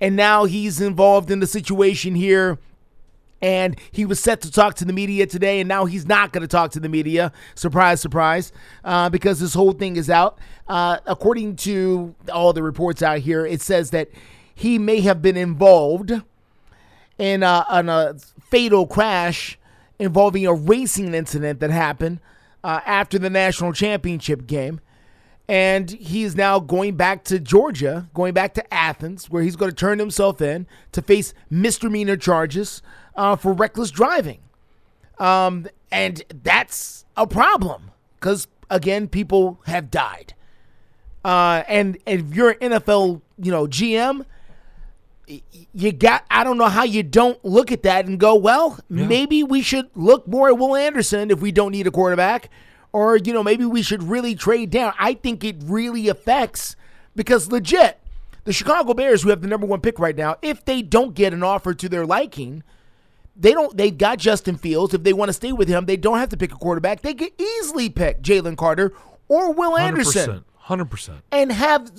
And now he's involved in the situation here. And he was set to talk to the media today, and now he's not going to talk to the media. Surprise, surprise, uh, because this whole thing is out. Uh, according to all the reports out here, it says that he may have been involved in a, in a fatal crash involving a racing incident that happened uh, after the national championship game. And he is now going back to Georgia, going back to Athens, where he's going to turn himself in to face misdemeanor charges uh, for reckless driving. Um, and that's a problem because, again, people have died. Uh, and, and if you're an NFL, you know, GM, you got, I don't know how you don't look at that and go, well, maybe we should look more at Will Anderson if we don't need a quarterback. Or, you know, maybe we should really trade down. I think it really affects because legit, the Chicago Bears, who have the number one pick right now, if they don't get an offer to their liking, they don't. They got Justin Fields. If they want to stay with him, they don't have to pick a quarterback. They could easily pick Jalen Carter or Will Anderson Hundred percent. and have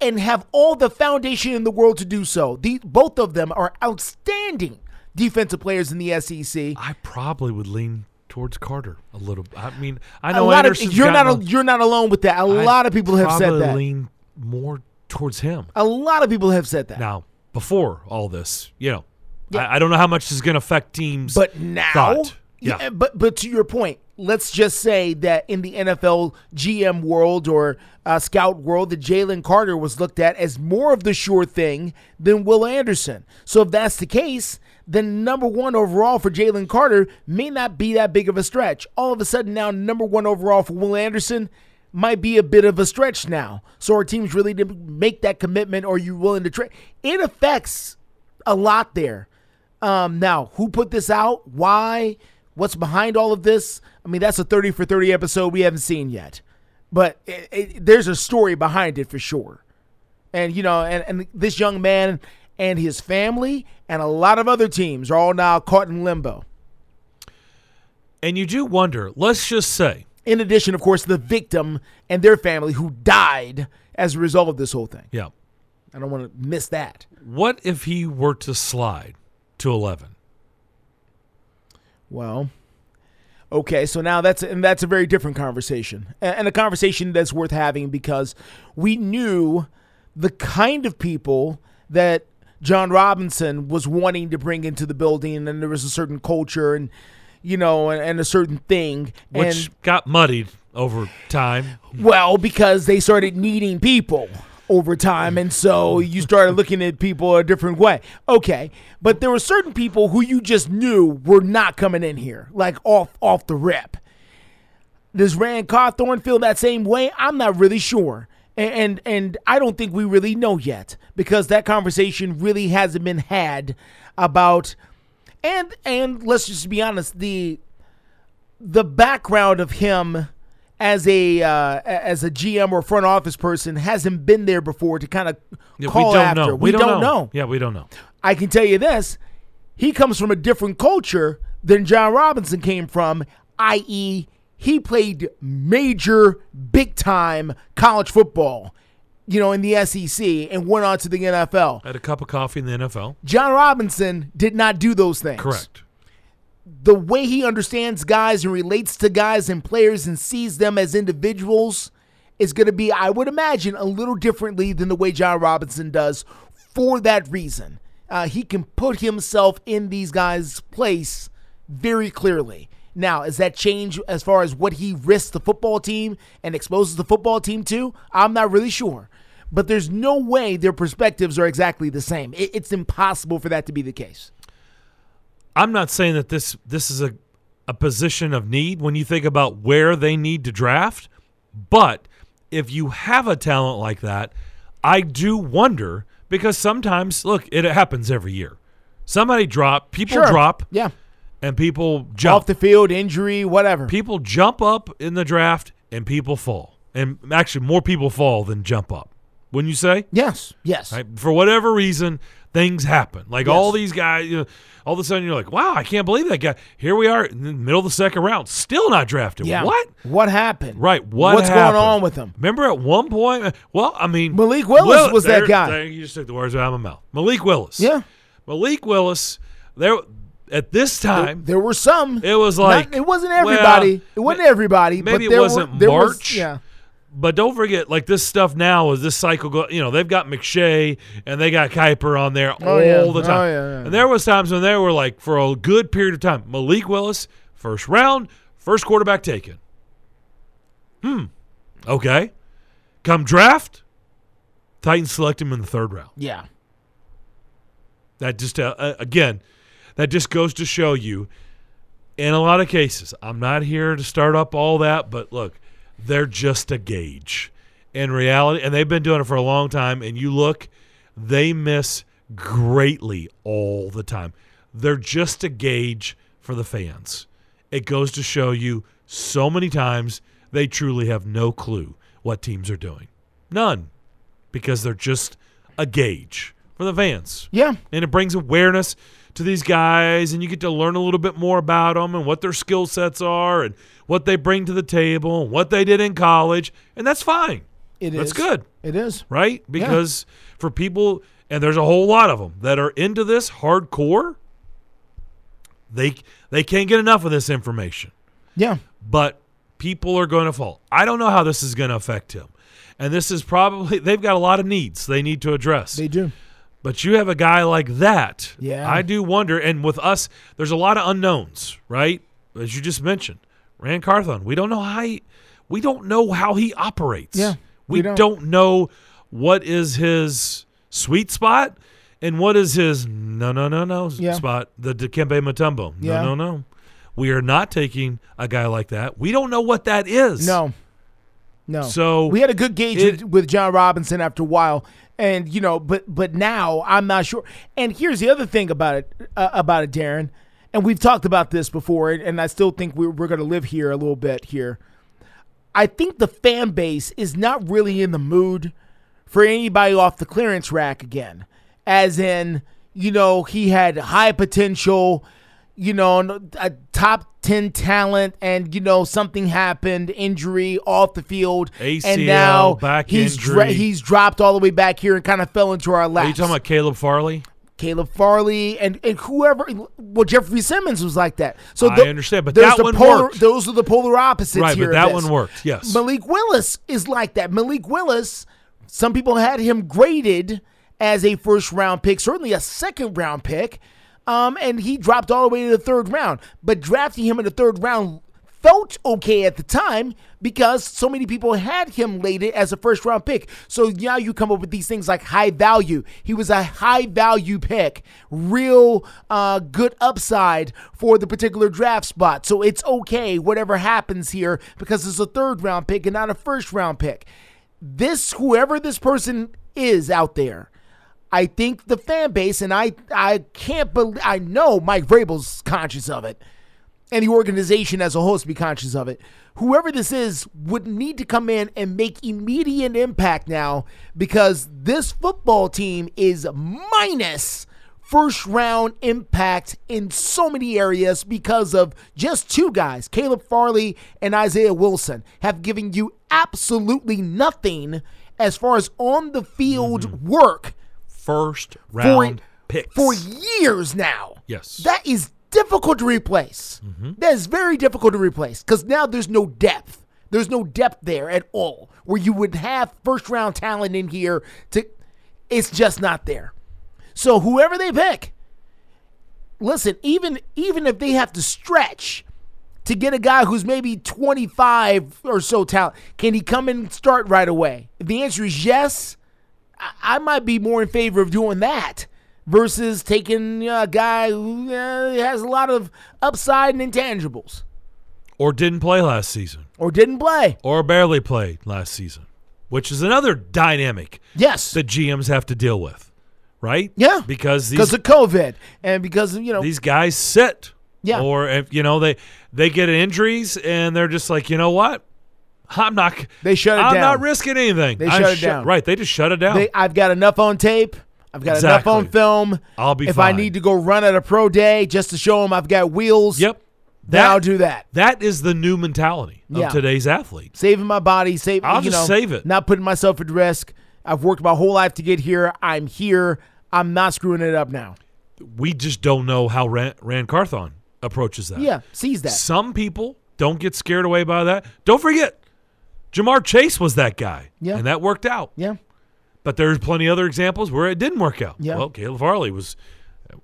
and have all the foundation in the world to do so. The, both of them are outstanding defensive players in the SEC. I probably would lean towards Carter a little. I mean, I know lot of, Anderson's you're not a, you're not alone with that. A I'd lot of people have said that. Lean more towards him. A lot of people have said that. Now, before all this, you know, I, I don't know how much this is going to affect teams. But now, thought. yeah, but but to your point, let's just say that in the NFL GM world or uh, scout world, that Jalen Carter was looked at as more of the sure thing than Will Anderson. So if that's the case, then number one overall for Jalen Carter may not be that big of a stretch. All of a sudden, now number one overall for Will Anderson might be a bit of a stretch now. So are teams really to make that commitment, or are you willing to trade? It affects a lot there. Um, now, who put this out? Why? What's behind all of this? I mean, that's a 30 for 30 episode we haven't seen yet. But it, it, there's a story behind it for sure. And, you know, and, and this young man and his family and a lot of other teams are all now caught in limbo. and you do wonder. Let's just say, In addition, of course, the victim and their family who died as a result of this whole thing. yeah, I don't want to miss that. what if he were to slide to eleven? Well, okay, so now that's and that's a very different conversation, and a conversation that's worth having because we knew the kind of people that Jon Robinson was wanting to bring into the building, and there was a certain culture and you know and, and a certain thing, Which and got muddied over time. well, because they started needing people over time, and so you started looking at people a different way. Okay, but there were certain people who you just knew were not coming in here, like off off the rip. Does Ran Carthon feel that same way? I'm not really sure. And, and and I don't think we really know yet because that conversation really hasn't been had about and and let's just be honest the the background of him as a uh, as a GM or front office person hasn't been there before to kind of Yeah, call we don't after. know. We, don't, know. Yeah, we don't know. I can tell you this: he comes from a different culture than Jon Robinson came from, i.e., he played major, big time college football, you know, in the SEC and went on to the NFL. Had a cup of coffee in the NFL. Jon Robinson did not do those things. Correct. The way he understands guys and relates to guys and players and sees them as individuals is going to be, I would imagine, a little differently than the way Jon Robinson does for that reason. Uh, he can put himself in these guys' place very clearly. Now, is that change as far as what he risks the football team and exposes the football team to? I'm not really sure. But there's no way their perspectives are exactly the same. It- it's impossible for that to be the case. I'm not saying that this this is a a position of need when you think about where they need to draft, but if you have a talent like that, I do wonder because sometimes look, it happens every year. Somebody drop, people Sure. drop, Yeah. and people jump Off the field, injury, whatever. People jump up in the draft and people fall. And actually more people fall than jump up. Wouldn't you say? Yes. Yes. Right? For whatever reason, things happen. Like Yes. all these guys, you know, all of a sudden you're like, wow, I can't believe that guy. Here we are in the middle of the second round, still not drafted. Yeah. What? What happened? Right. What What's happened? going on with him? Remember at one point, well, I mean, Malik Willis was that guy. there- you just took the words out of my mouth. Malik Willis. Yeah. Malik Willis, there at this time, there were some. it was Not- like it wasn't everybody. well, it wasn't everybody. Maybe but there it wasn't were, there was- March. yeah. But don't forget, like this stuff now is this cycle. Go, you know, they've got McShay and they got Kiper on there Oh, all yeah. the time. Oh, yeah, yeah. And there was times when they were like for a good period of time, Malik Willis, first round, first quarterback taken. Hmm. Okay. Come draft, Titans select him in the third round. Yeah. That just uh, uh, again, that just goes to show you. In a lot of cases, I'm not here to start up all that, but look, they're just a gauge. In reality, and they've been doing it for a long time. And you look, they miss greatly all the time. They're just a gauge for the fans. It goes to show you so many times they truly have no clue what teams are doing. None. Because they're just a gauge for the fans. Yeah. And it brings awareness to these guys, and you get to learn a little bit more about them and what their skill sets are and what they bring to the table and what they did in college. And that's fine. It That's is. good. It is. Right? Because for people, and there's a whole lot of them that are into this hardcore, they they can't get enough of this information. Yeah. But people are going to fall. I don't know how this is going to affect him. And this is probably they've got a lot of needs they need to address. They do. But you have a guy like that. Yeah. I do wonder. And with us, there's a lot of unknowns, right? As you just mentioned, Ran Carthon. We don't know how he, we don't know how he operates. Yeah, We, we don't. don't. know what is his sweet spot and what is his no no no no Yeah. spot. The Dikembe Mutombo. No Yeah. no no. We are not taking a guy like that. We don't know what that is. No. No. So we had a good gauge it- with Jon Robinson after a while, and you know, but but now I'm not sure. And here's the other thing about it uh, about it, Darren. And we've talked about this before, and I still think we're, we're going to live here a little bit here. I think the fan base is not really in the mood for anybody off the clearance rack again. As in, you know, he had high potential, you know, a top 10 talent, and, you know, something happened, injury off the field. and now back he's, injury. he's dropped all the way back here and kind of fell into our Are you talking about Caleb Farley? Caleb Farley and, and whoever. Well, Jeffrey Simmons was like that. So I understand, but that one polar, worked. Those are the polar opposites Right, but that one worked, yes. Malik Willis is like that. Malik Willis. Some people had him graded as a first round pick, certainly a second round pick, um, and he dropped all the way to the third round. But drafting him in the third round felt okay at the time because so many people had him later as a first round pick. So now you come up with these things like high value. He was a high value pick, real uh, good upside for the particular draft spot. So it's okay, whatever happens here, because it's a third round pick and not a first round pick. This, whoever this person is out there, I think the fan base, and I, I can't believe, I know Mike Vrabel's conscious of it and the organization as a whole to be conscious of it. Whoever this is would need to come in and make immediate impact now because this football team is minus first round impact in so many areas because of just two guys, Caleb Farley and Isaiah Wilson, have given you absolutely nothing as far as on the field mm-hmm. work First for, round picks. for years now. Yes. That is difficult to replace. Mm-hmm. That is very difficult to replace because now there's no depth. There's no depth there at all where you would have first round talent in here to it's just not there. So whoever they pick, listen, even even if they have to stretch to get a guy who's maybe 25 or so talent, can he come and start right away? If the answer is yes, I, might be more in favor of doing that versus taking a guy who uh, has a lot of upside and intangibles or didn't play last season, or didn't play. or barely played last season, which is another dynamic. Yes. that GMs have to deal with, right? Yeah, because because of COVID and because of, you know these guys sit. Yeah. or if you know they they get injuries and they're just like, you know what, I'm not. They shut it I'm down. not risking anything. They I shut it shut- down. Right, they just shut it down. They, I've got enough on tape. I've got Exactly. enough on film. I'll be if fine. I need to go run at a pro day just to show them I've got wheels. Yep. Then I'll do that. That is the new mentality of Yeah. today's athlete. Saving my body, save. I'll you just know, save it. Not putting myself at risk. I've worked my whole life to get here. I'm here. I'm not screwing it up now. We just don't know how Ran, Ran Carthon approaches that. Yeah, sees that. Some people don't get scared away by that. Don't forget, Ja'Marr Chase was that guy. Yeah. And that worked out. Yeah. But there's plenty of other examples where it didn't work out. Yeah. Well, Caleb Farley was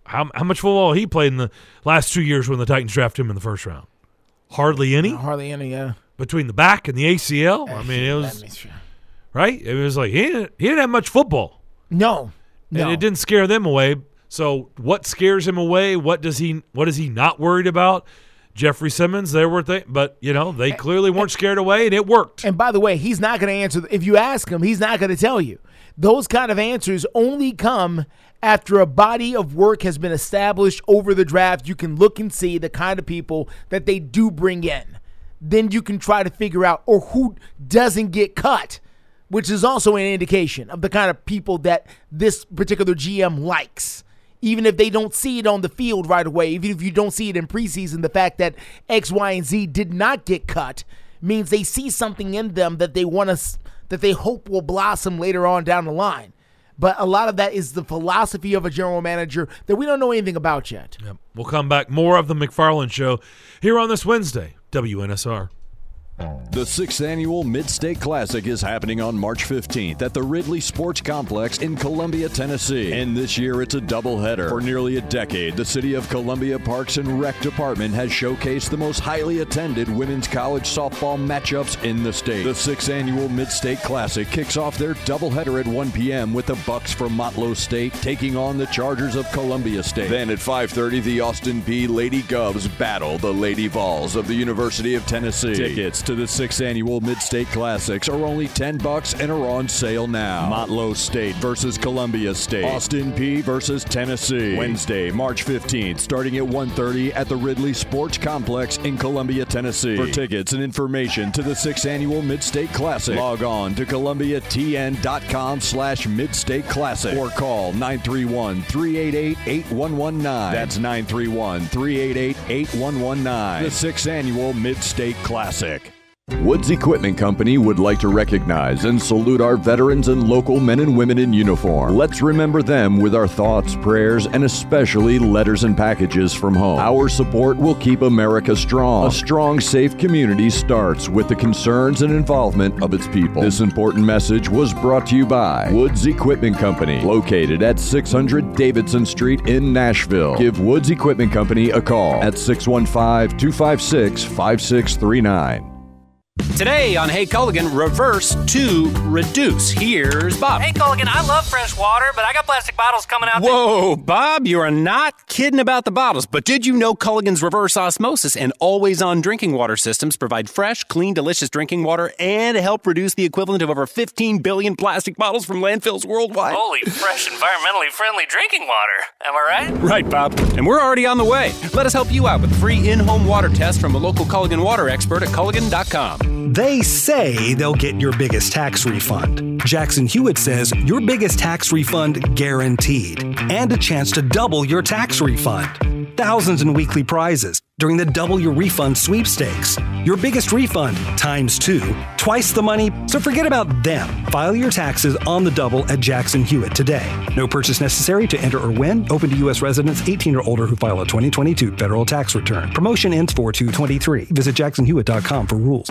how how much football he played in the last two years when the Titans drafted him in the first round? Hardly any. Uh, hardly any. Yeah. Between the back and the ACL. Eh, I mean, it was right. It was like he didn't he didn't have much football. No. and No. it didn't scare them away. So what scares him away? What does he? What is he not worried about? Jeffrey Simmons, there were things, but you know they clearly weren't scared away, and it worked. And by the way, he's not going to answer. If you ask him, he's not going to tell you. Those kind of answers only come after a body of work has been established over the draft. You can look and see the kind of people that they do bring in. Then you can try to figure out or who doesn't get cut which is also an indication of the kind of people that this particular GM likes. Even if they don't see it on the field right away, even if you don't see it in preseason, the fact that X, Y, and Z did not get cut means they see something in them that they want to, that they hope will blossom later on down the line. But a lot of that is the philosophy of a general manager that we don't know anything about yet. Yep. We'll come back more of the McFarland Show here on this Wednesday, WNSR. The sixth annual Mid State Classic is happening on March 15th at the Ridley Sports Complex in Columbia, Tennessee. And this year it's a doubleheader. For nearly a decade, the City of Columbia Parks and Rec Department has showcased the most highly attended women's college softball matchups in the state. The sixth annual Mid State Classic kicks off their doubleheader at 1 p.m. with the Bucks from Motlow State taking on the Chargers of Columbia State. Then at 5:30, the Austin Peay Lady Govs battle the Lady Vols of the University of Tennessee. Tickets to the sixth annual Mid-State Classics are only 10 bucks and are on sale now. Motlow State versus Columbia State. Austin Peay versus Tennessee. Wednesday, March 15th, starting at 1.30 at the Ridley Sports Complex in Columbia, Tennessee. For tickets and information to the sixth annual Mid-State Classic, log on to columbiatn.com slash Mid-State Classic or call 931-388-8119. That's 931-388-8119. The sixth annual Mid-State Classic. Woods Equipment Company would like to recognize and salute our veterans and local men and women in uniform. Let's remember them with our thoughts, prayers, and especially letters and packages from home. Our support will keep America strong. A strong, safe community starts with the concerns and involvement of its people. This important message was brought to you by Woods Equipment Company, located at 600 Davidson Street in Nashville. Give Woods Equipment Company a call at 615 256 5639. Today on Hey Culligan, reverse to reduce. Here's Bob. Hey Culligan, I love fresh water, but I got plastic bottles coming out. Whoa, Bob, you are not kidding about the bottles. But did you know Culligan's reverse osmosis and always on drinking water systems provide fresh, clean, delicious drinking water and help reduce the equivalent of over 15 billion plastic bottles from landfills worldwide? Holy, fresh, environmentally friendly drinking water. Am I right? Right, Bob. And we're already on the way. Let us help you out with a free in home water test from a local Culligan water expert at Culligan.com. They say they'll get your biggest tax refund. Jackson Hewitt says your biggest tax refund guaranteed, and a chance to double your tax refund. Thousands in weekly prizes during the Double Your Refund sweepstakes. Your biggest refund times two, twice the money, so forget about them. File your taxes on the double at Jackson Hewitt today. No purchase necessary to enter or win. Open to U.S. residents 18 or older who file a 2022 federal tax return. Promotion ends 4 223. Visit jacksonhewitt.com for rules.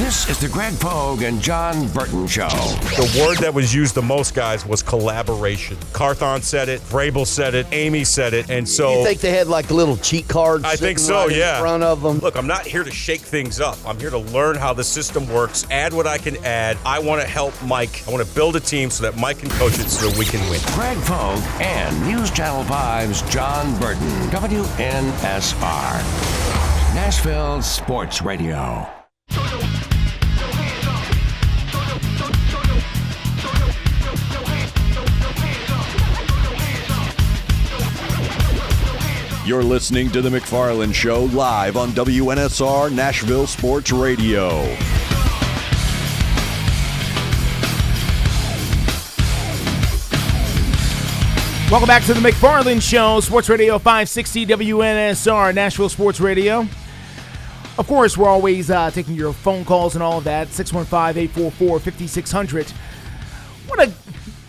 This is the Greg Pogue and John Burton Show. The word that was used the most, guys, was collaboration. Carthon said it, Vrabel said it, Amy said it, and so You think they had like little cheat cards? I think so, right yeah. In front of them. Look, I'm not here to shake things up. I'm here to learn how the system works, add what I can add. I want to help Mike. I want to build a team so that Mike can coach it so that we can win. Greg Pogue and News Channel 5's John Burton, WNSR. Nashville Sports Radio. You're listening to The McFarland Show live on WNSR Nashville Sports Radio. Welcome back to the McFarland Show, Sports Radio 560 WNSR, Nashville Sports Radio. Of course, we're always uh, taking your phone calls and all of that. 615 844 5600. want to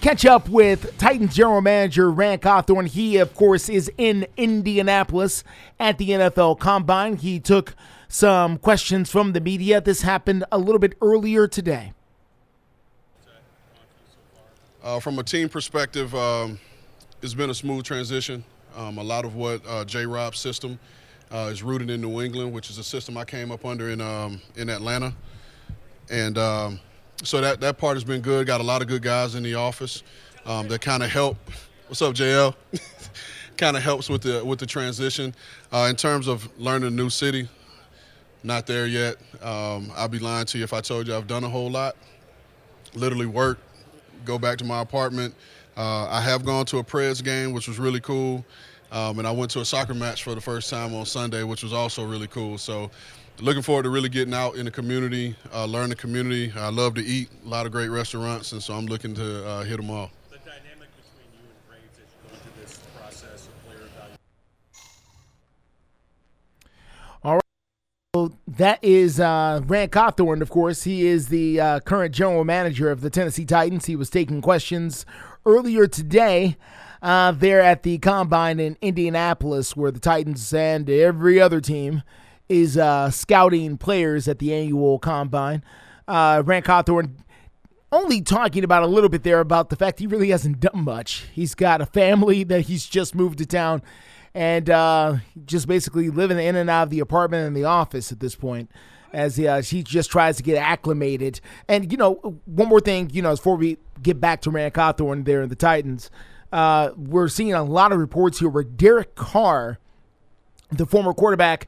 catch up with Titans general manager Ran Carthon. He, of course, is in Indianapolis at the NFL Combine. He took some questions from the media. This happened a little bit earlier today. Uh, from a team perspective, um, it's been a smooth transition. Um, a lot of what uh, J. Rob's system uh, is rooted in New England, which is a system I came up under in um, in Atlanta, and um, so that that part has been good. Got a lot of good guys in the office um, that kind of help. What's up, JL? (laughs) kind of helps with the with the transition uh, in terms of learning a new city. Not there yet. Um, I'd be lying to you if I told you I've done a whole lot. Literally work, go back to my apartment. Uh, I have gone to a Preds game, which was really cool. Um, and I went to a soccer match for the first time on Sunday, which was also really cool. So, looking forward to really getting out in the community, uh, learn the community. I love to eat, a lot of great restaurants, and so I'm looking to uh, hit them all. The dynamic between you and Braves as you go through this process of player evaluation. All right. So that is uh, Ran Carthon, of course. He is the uh, current general manager of the Tennessee Titans. He was taking questions earlier today uh, there at the combine in Indianapolis, where the Titans and every other team is uh, scouting players at the annual combine. Uh, Ran Carthon only talking about a little bit there about the fact he really hasn't done much. He's got a family (laughs) that he's just moved to town and uh, just basically living in and out of the apartment and the office at this point as he, uh, he just tries to get acclimated. And, you know, one more thing, you know, before we get back to Ran Carthon there in the Titans, uh, we're seeing a lot of reports here where Derek Carr, the former quarterback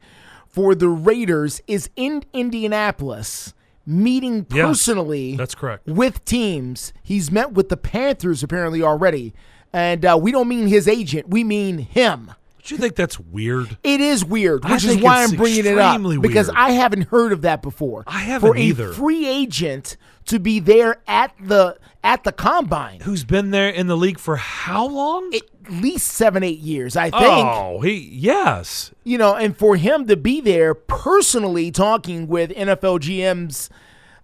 for the Raiders, is in Indianapolis meeting Yes, personally that's correct. with teams. He's met with the Panthers apparently already. And uh, we don't mean his agent, we mean him. Do you think that's weird? It is weird, which is why I'm bringing it up because weird. I haven't heard of that before. I haven't For a either. free agent to be there at the at the combine, Who's been there in the league for how long? at least seven eight years, I think. Oh, he yes. You know, and for him to be there personally talking with NFL GMs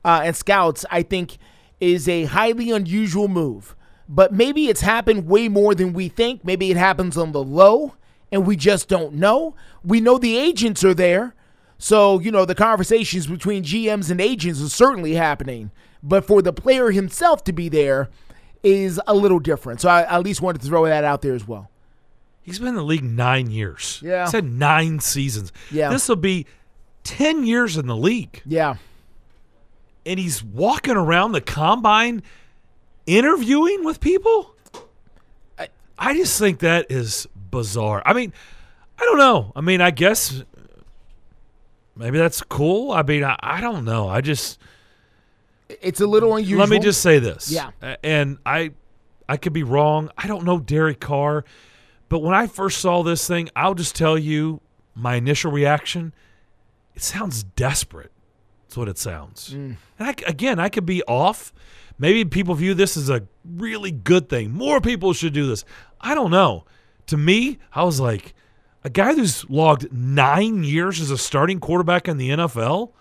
uh, and scouts, I think is a highly unusual move. But maybe it's happened way more than we think. Maybe it happens on the low, and we just don't know. We know the agents are there. So, you know, the conversations between GMs and agents are certainly happening. But for the player himself to be there is a little different. So I I at least wanted to throw that out there as well. He's been in the league nine years. Yeah. He's had nine seasons. Yeah. This will be ten years in the league. Yeah. And he's walking around the combine interviewing with people? I, I just think that is bizarre. I mean, I don't know. I mean, I guess maybe that's cool. I mean, I, I don't know. I just It's a little unusual. let me just say this. Yeah. And I I could be wrong. I don't know Derek Carr, but when I first saw this thing, I'll just tell you my initial reaction. It sounds desperate. That's what it sounds. Mm. And I, again, I could be off. Maybe people view this as a really good thing. More people should do this. I don't know. To me, I was like, a guy who's logged nine years as a starting quarterback in the NFL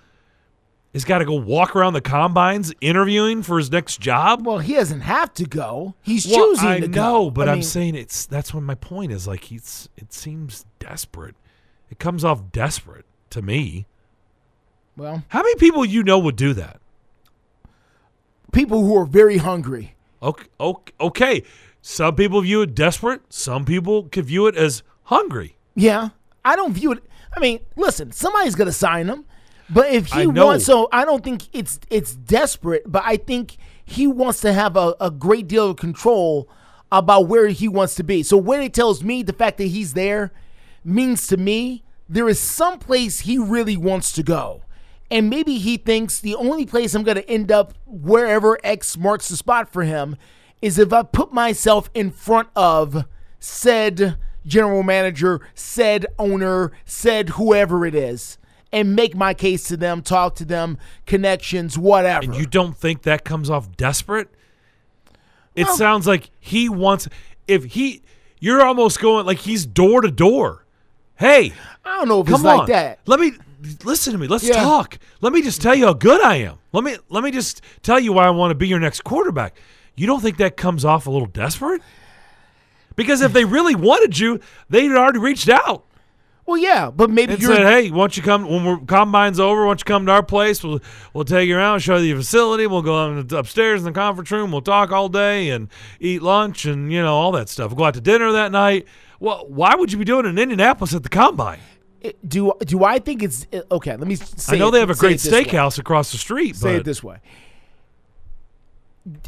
has got to go walk around the combines interviewing for his next job. Well, he doesn't have to go. He's Well, choosing I to know, go. but I I'm mean, saying it's that's what my point is. Like he's it seems desperate. It comes off desperate to me. Well, How many people you know would do that? people who are very hungry. Okay, okay, okay. Some people view it desperate. Some people could view it as hungry. Yeah, I don't view it. I mean, listen, somebody's gonna sign him, but if he wants, so I don't think it's it's desperate, but I think he wants to have a, a great deal of control about where he wants to be. So when it tells me the fact that he's there means to me there is some place he really wants to go. And maybe he thinks the only place I'm going to end up wherever X marks the spot for him is if I put myself in front of said general manager, said owner, said whoever it is, and make my case to them, talk to them, connections, whatever. And you don't think that comes off desperate? It Well- sounds like he wants if he you're almost going like he's door to door. Hey, I don't know if come it's like that. Let me listen to me. Let's Yeah. talk. Let me just tell you how good I am. Let me let me just tell you why I want to be your next quarterback. You don't think that comes off a little desperate? Because if they really wanted you, they'd already reached out Well, yeah, but maybe and you're said, "Hey, why don't you come when we're combine's over? Why don't you come to our place? We'll we'll take you around, show you the facility. We'll go upstairs in the conference room. We'll talk all day and eat lunch and you know all that stuff. We'll go out to dinner that night. Well, why would you be doing it in Indianapolis at the combine? do do I think it's okay? Let me. Say I know it- they have a great this way. steakhouse across the street. Say but it this way: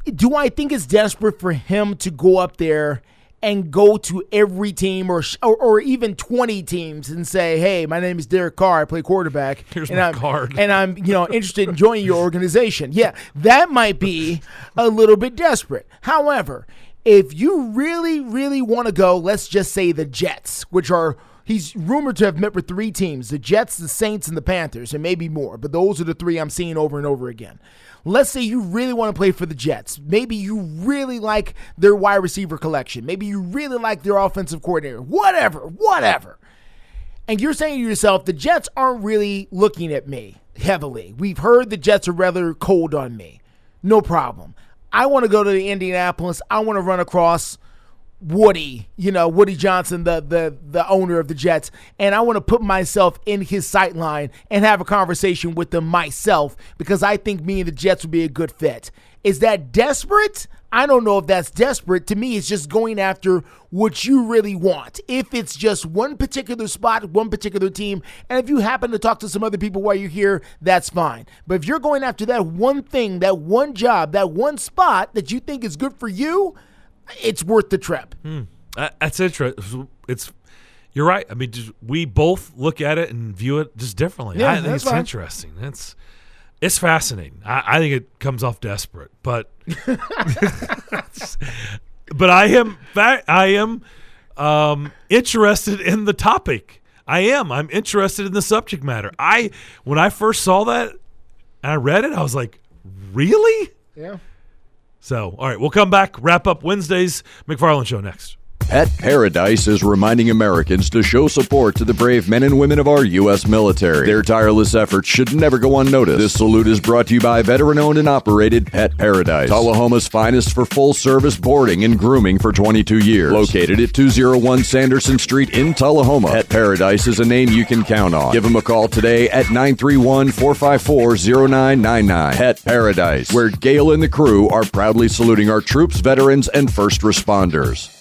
do I think it's desperate for him to go up there and go to every team or, or or even 20 teams and say, "Hey, my name is Derek Carr. I play quarterback. (laughs) Here's and my I'm, card." and I'm, you know, interested in joining your organization." Yeah, that might be a little bit desperate. However, if you really really want to go, let's just say the Jets, which are He's rumored to have met with three teams the Jets, the Saints, and the Panthers, and maybe more, but those are the three I'm seeing over and over again. Let's say you really want to play for the Jets. Maybe you really like their wide receiver collection. Maybe you really like their offensive coordinator. Whatever, whatever. And you're saying to yourself, the Jets aren't really looking at me heavily. We've heard the Jets are rather cold on me. No problem. I want to go to the Indianapolis. I want to run across Woody, you know, Woody Johnson, the the the owner of the Jets, and I want to put myself in his sight line and have a conversation with them myself because I think me and the Jets would be a good fit. Is that desperate? I don't know if that's desperate. To me, it's just going after what you really want. If it's just one particular spot, one particular team, and if you happen to talk to some other people while you're here, that's fine. But if you're going after that one thing, that one job, that one spot that you think is good for you, it's worth the trip. Hmm. That's interesting. It's you're right. I mean, we both look at it and view it just differently. Yeah, I think that's it's fine. interesting. It's it's fascinating. I, I think it comes off desperate, but (laughs) but I am I am um, interested in the topic. I am. I'm interested in the subject matter. I when I first saw that and I read it, I was like, really? Yeah. So, all right, we'll come back, wrap up Wednesday's McFarland Show next. Pet Paradise is reminding Americans to show support to the brave men and women of our U.S. military. Their tireless efforts should never go unnoticed. This salute is brought to you by veteran owned and operated Pet Paradise, Tullahoma's finest for full service boarding and grooming for 22 years. Located at 201 Sanderson Street in Tullahoma, Pet Paradise is a name you can count on. Give them a call today at 931 454 0999. Pet Paradise, where Gail and the crew are proudly saluting our troops, veterans, and first responders.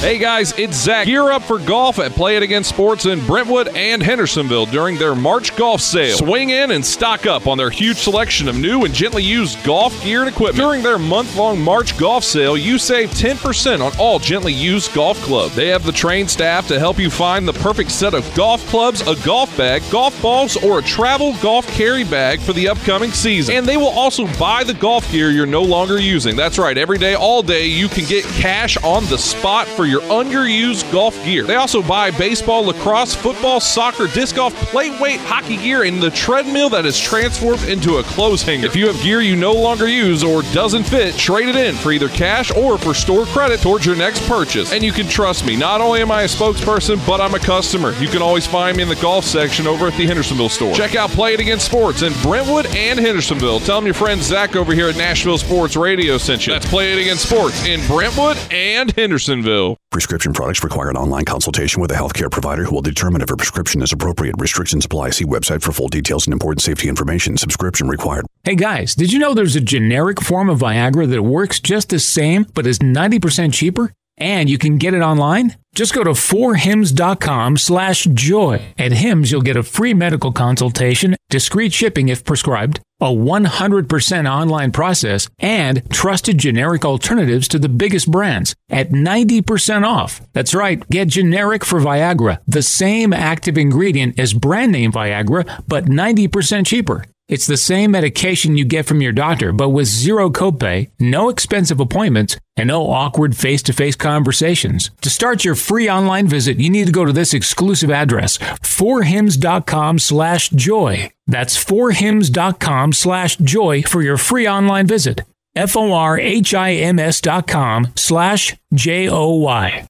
Hey guys, it's Zach. Gear up for golf at Play It Again Sports in Brentwood and Hendersonville during their March golf sale. Swing in and stock up on their huge selection of new and gently used golf gear and equipment. During their month long March golf sale, you save 10% on all gently used golf clubs. They have the trained staff to help you find the perfect set of golf clubs, a golf bag, golf balls, or a travel golf carry bag for the upcoming season. And they will also buy the golf gear you're no longer using. That's right, every day, all day, you can get cash on the spot for your underused golf gear. They also buy baseball, lacrosse, football, soccer, disc golf, play weight, hockey gear, and the treadmill that is transformed into a clothes hanger. If you have gear you no longer use or doesn't fit, trade it in for either cash or for store credit towards your next purchase. And you can trust me, not only am I a spokesperson, but I'm a customer. You can always find me in the golf section over at the Hendersonville store. Check out Play It Again Sports in Brentwood and Hendersonville. Tell them your friend Zach over here at Nashville Sports Radio sent you. That's Play It Again Sports in Brentwood and Hendersonville. Prescription products require an online consultation with a healthcare provider who will determine if a prescription is appropriate. Restrictions apply. See website for full details and important safety information. Subscription required. Hey guys, did you know there's a generic form of Viagra that works just the same but is 90% cheaper? And you can get it online? Just go to forhims.com slash joy. At Hims, you'll get a free medical consultation, discreet shipping if prescribed, a 100% online process, and trusted generic alternatives to the biggest brands at 90% off. That's right, get generic for Viagra, the same active ingredient as brand name Viagra, but 90% cheaper. It's the same medication you get from your doctor, but with zero copay, no expensive appointments, and no awkward face to face conversations. To start your free online visit, you need to go to this exclusive address, forhims.com slash joy. That's forhims.com slash joy for your free online visit. F O R H I M S dot com slash J O Y.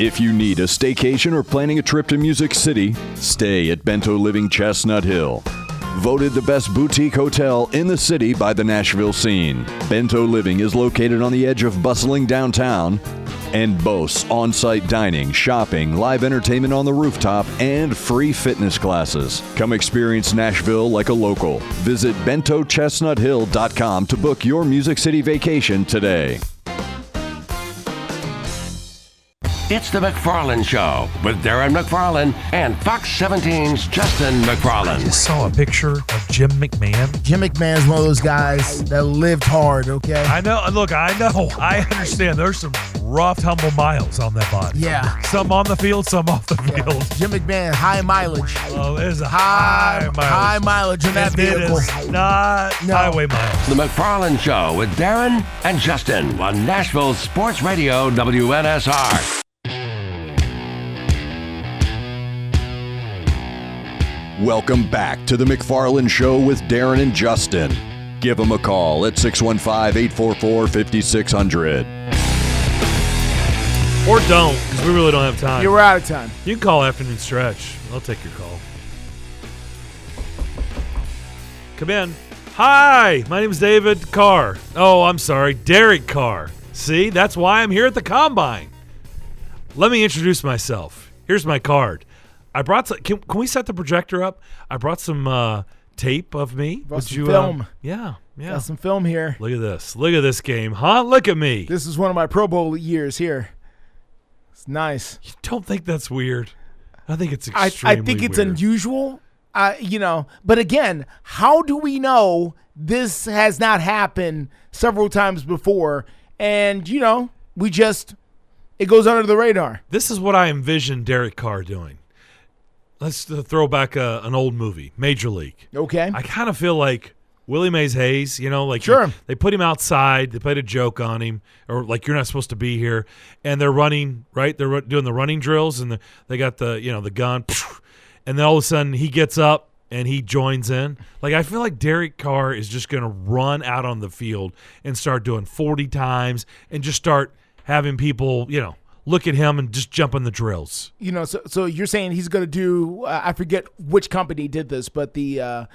If you need a staycation or planning a trip to Music City, stay at Bento Living Chestnut Hill. Voted the best boutique hotel in the city by the Nashville scene. Bento Living is located on the edge of bustling downtown and boasts on site dining, shopping, live entertainment on the rooftop, and free fitness classes. Come experience Nashville like a local. Visit bentochestnuthill.com to book your Music City vacation today. It's The McFarland Show with Darren McFarland and Fox 17's Justin McFarland. just saw a picture of Jim McMahon. Jim McMahon's one of those guys that lived hard. Okay. I know. Look, I know. I understand. There's some rough, humble miles on that body. Yeah. Some on the field, some off the field. Jim McMahon, high mileage. Oh, there's a high, high mileage. high mileage in that And vehicle. is not highway miles. The McFarland Show with Darren and Justin on Nashville Sports Radio WNSR. Welcome back to the McFarland Show with Darren and Justin. Give them a call at 615 844 5600. Or don't, because we really don't have time. You're out of time. You can call afternoon stretch. I'll take your call. Come in. Hi, my name is David Carr. Oh, I'm sorry, Derek Carr. See, that's why I'm here at the combine. Let me introduce myself. Here's my card. I brought. Some, can, can we set the projector up? I brought some uh, tape of me. Brought Would some you? uh, film. yeah, yeah. Got some film here. Look at this. Look at this game, huh? Look at me. This is one of my Pro Bowl years here. It's nice. You don't think that's weird? I think it's I, I think it's weird. unusual. Uh, you know, but again, how do we know this has not happened several times before? And you know, we just it goes under the radar. This is what I envision Derek Carr doing. Let's throw back a, an old movie, Major League. Okay. I kind of feel like Willie Mays Hayes, you know, like Sure. they put him outside, they played a joke on him, or like you're not supposed to be here, and they're running right, they're doing the running drills, and the, they got the you know the gun, (laughs) and then all of a sudden he gets up and he joins in. Like I feel like Derek Carr is just going to run out on the field and start doing 40 times and just start having people, you know, look at him and just jump on the drills. You know, so so you're saying he's going to do? Uh, I forget which company did this, but the. Uh,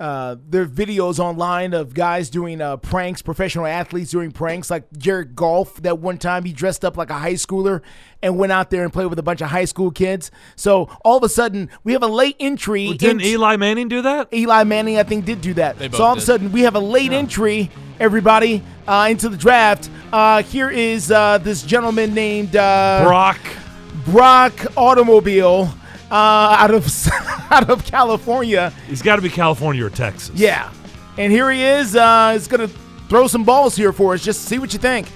uh, there are videos online of guys doing uh, pranks, professional athletes doing pranks, like Jared Goff. That one time he dressed up like a high schooler and went out there and played with a bunch of high school kids. So all of a sudden, we have a late entry. Didn't into- Eli Manning do that? Eli Manning, I think, did do that. They So both all of a sudden, we have a late entry, everybody, uh, into the draft. Uh, here is uh, this gentleman named uh, Brock. Brock Automobile uh, out of (laughs) out of California. He's got to be California or Texas. Yeah, and here he is. Uh, he's gonna throw some balls here for us. Just see what you think.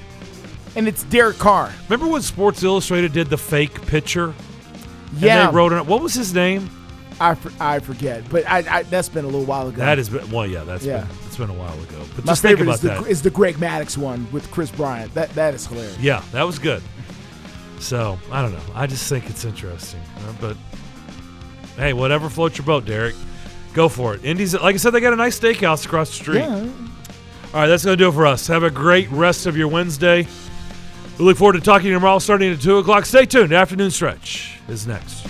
And it's Derek Carr. Remember when Sports Illustrated did the fake picture? And Yeah. they wrote it. What was his name? I, for, I forget, but I, I that's been a little while ago. That has been well, yeah, that's Yeah. been it's been a while ago. But My just think about is the, that. is the Greg Maddux one with Kris Bryant. That that is hilarious. Yeah, that was good. So I don't know. I just think it's interesting. Uh, but hey, whatever floats your boat, Derek. Go for it. Indies, like I said, they got a nice steakhouse across the street. Yeah. All right, that's gonna do it for us. Have a great rest of your Wednesday. We look forward to talking to you tomorrow, starting at two o'clock. Stay tuned. Afternoon stretch is next.